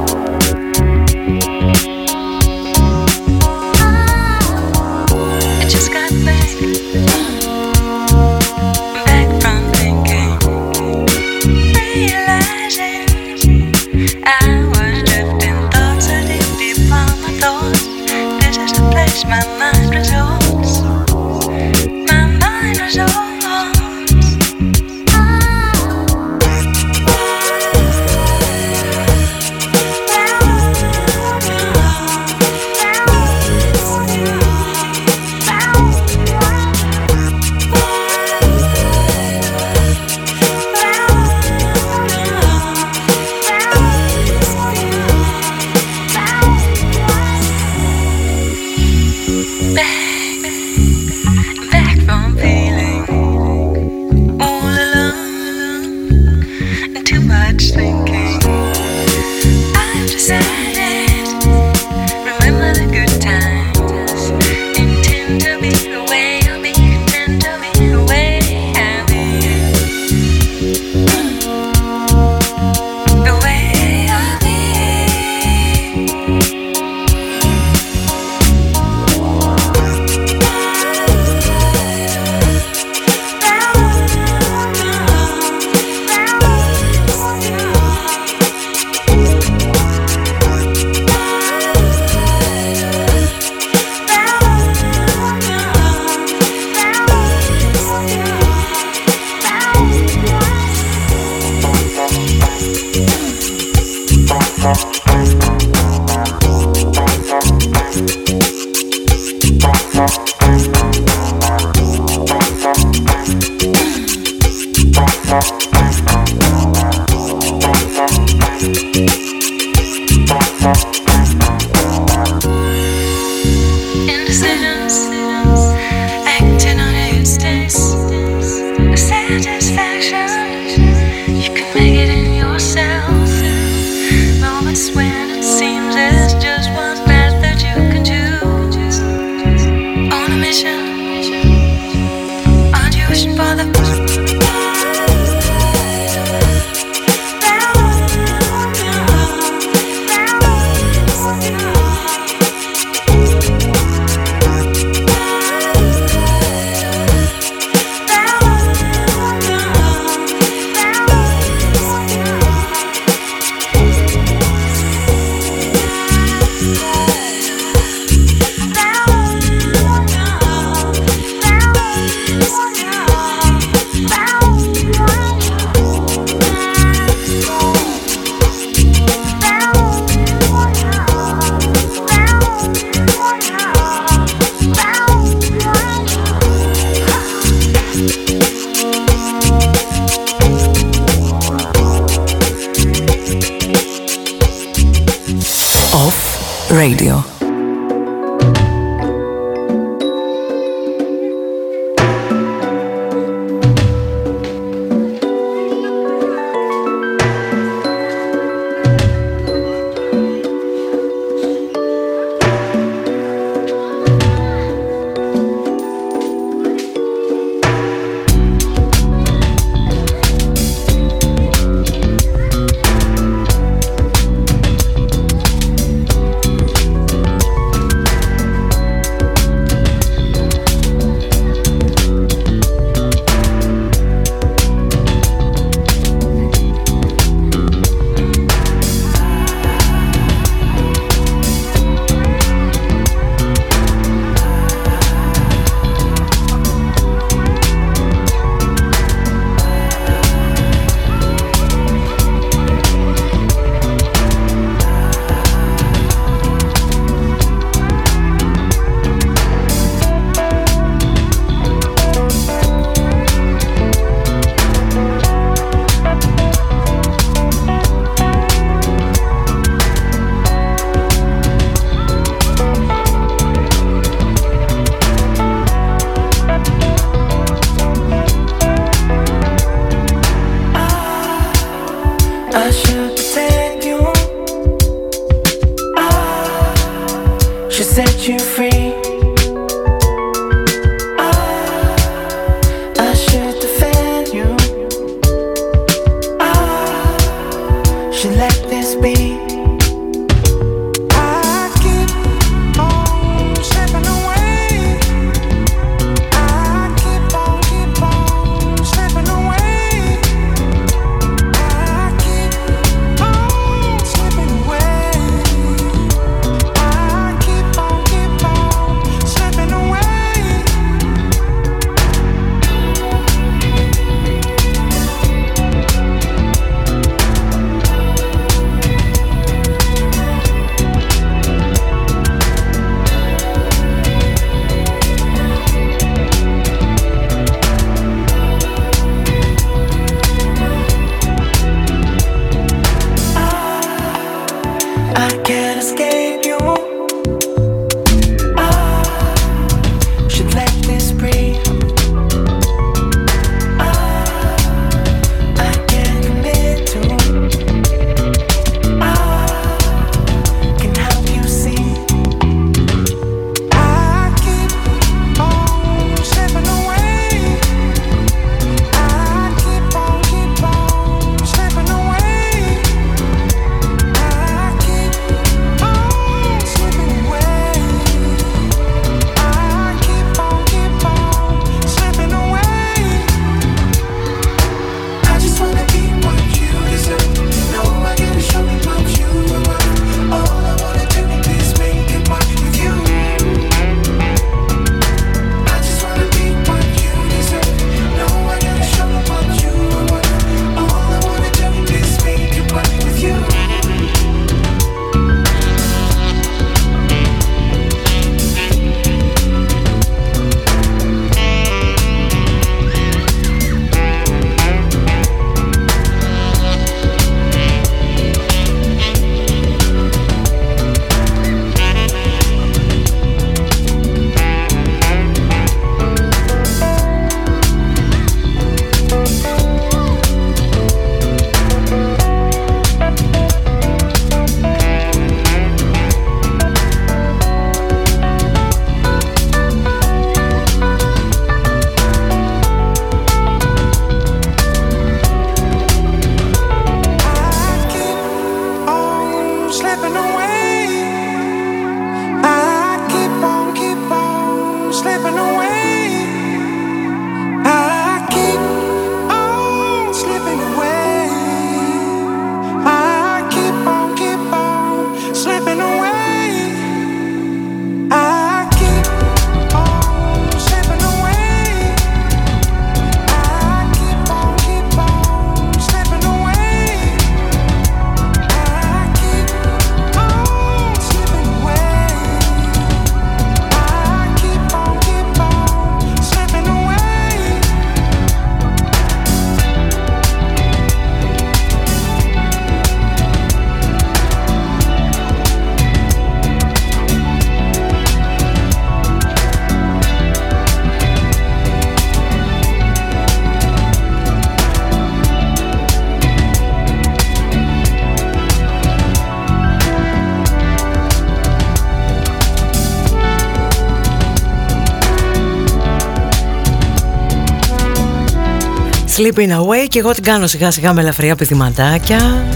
Sleeping Away και εγώ την κάνω σιγά σιγά με ελαφριά πηδηματάκια.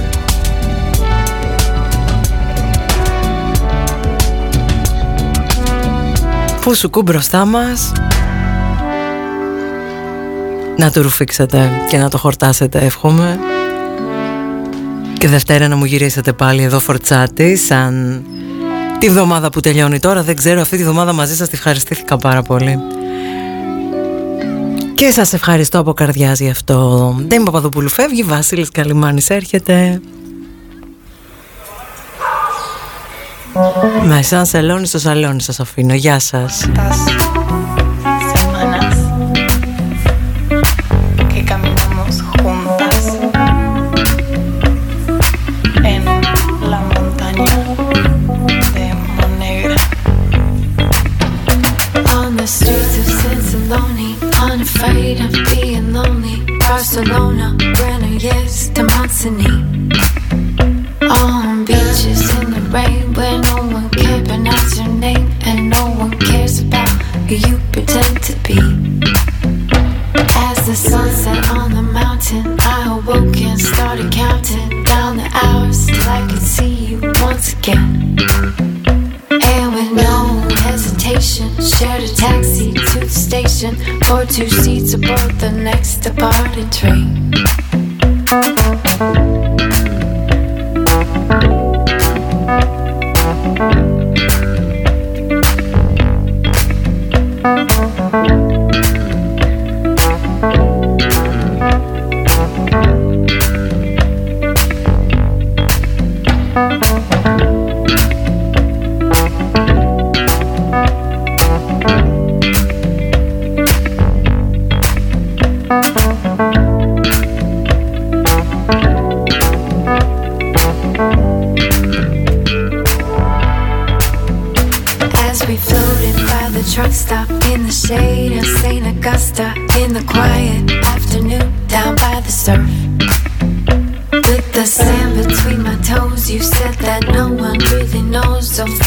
Πού σου κου μπροστά μας. Να του ρουφήξετε και να το χορτάσετε εύχομαι. Και Δευτέρα να μου γυρίσετε πάλι εδώ φορτσάτη Σαν τη βδομάδα που τελειώνει τώρα. Δεν ξέρω αυτή τη βδομάδα μαζί σας τη ευχαριστήθηκα πάρα πολύ και σας ευχαριστώ από καρδιάς γι' αυτό. Ντέμι Παπαδοπούλου φεύγει, Βασίλης Καλιμάνης έρχεται. Με σαν σαλόνι στο σαλόνι σας αφήνω. Γεια σας.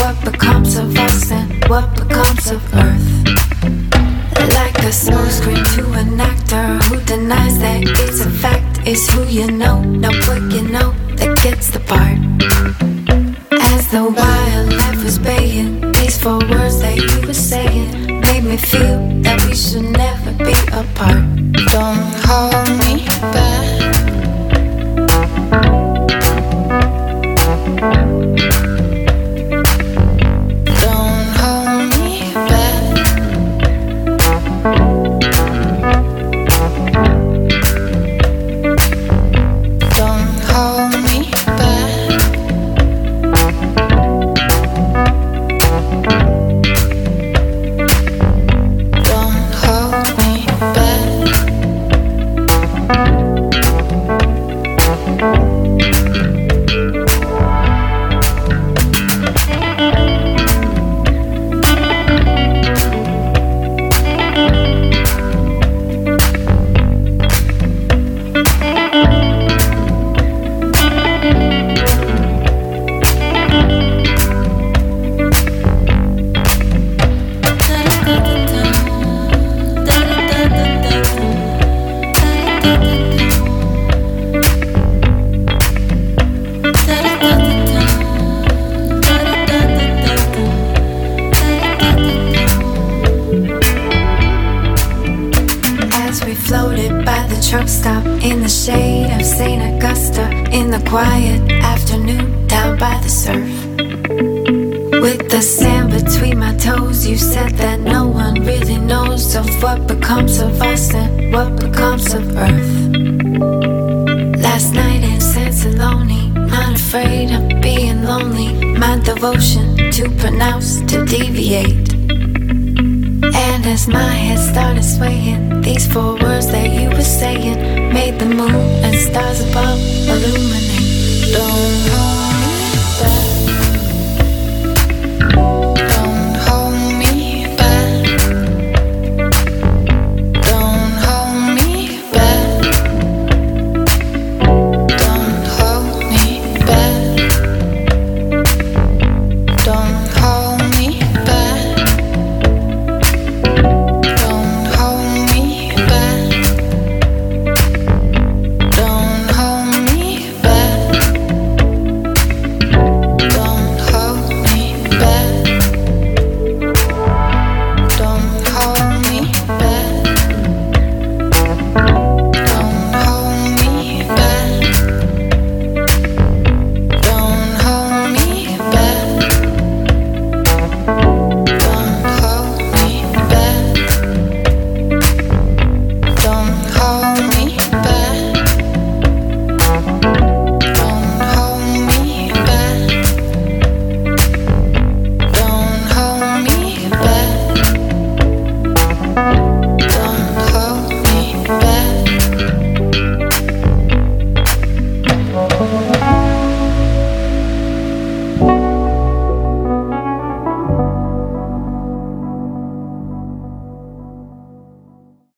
What becomes of us and what becomes of Earth. Like a smokescreen to an actor who denies that it's a fact, is who you know, not what you know that gets the part. As the wildlife was baying, these four words that you were saying made me feel that we should never be apart. Don't hold me back. Swaying,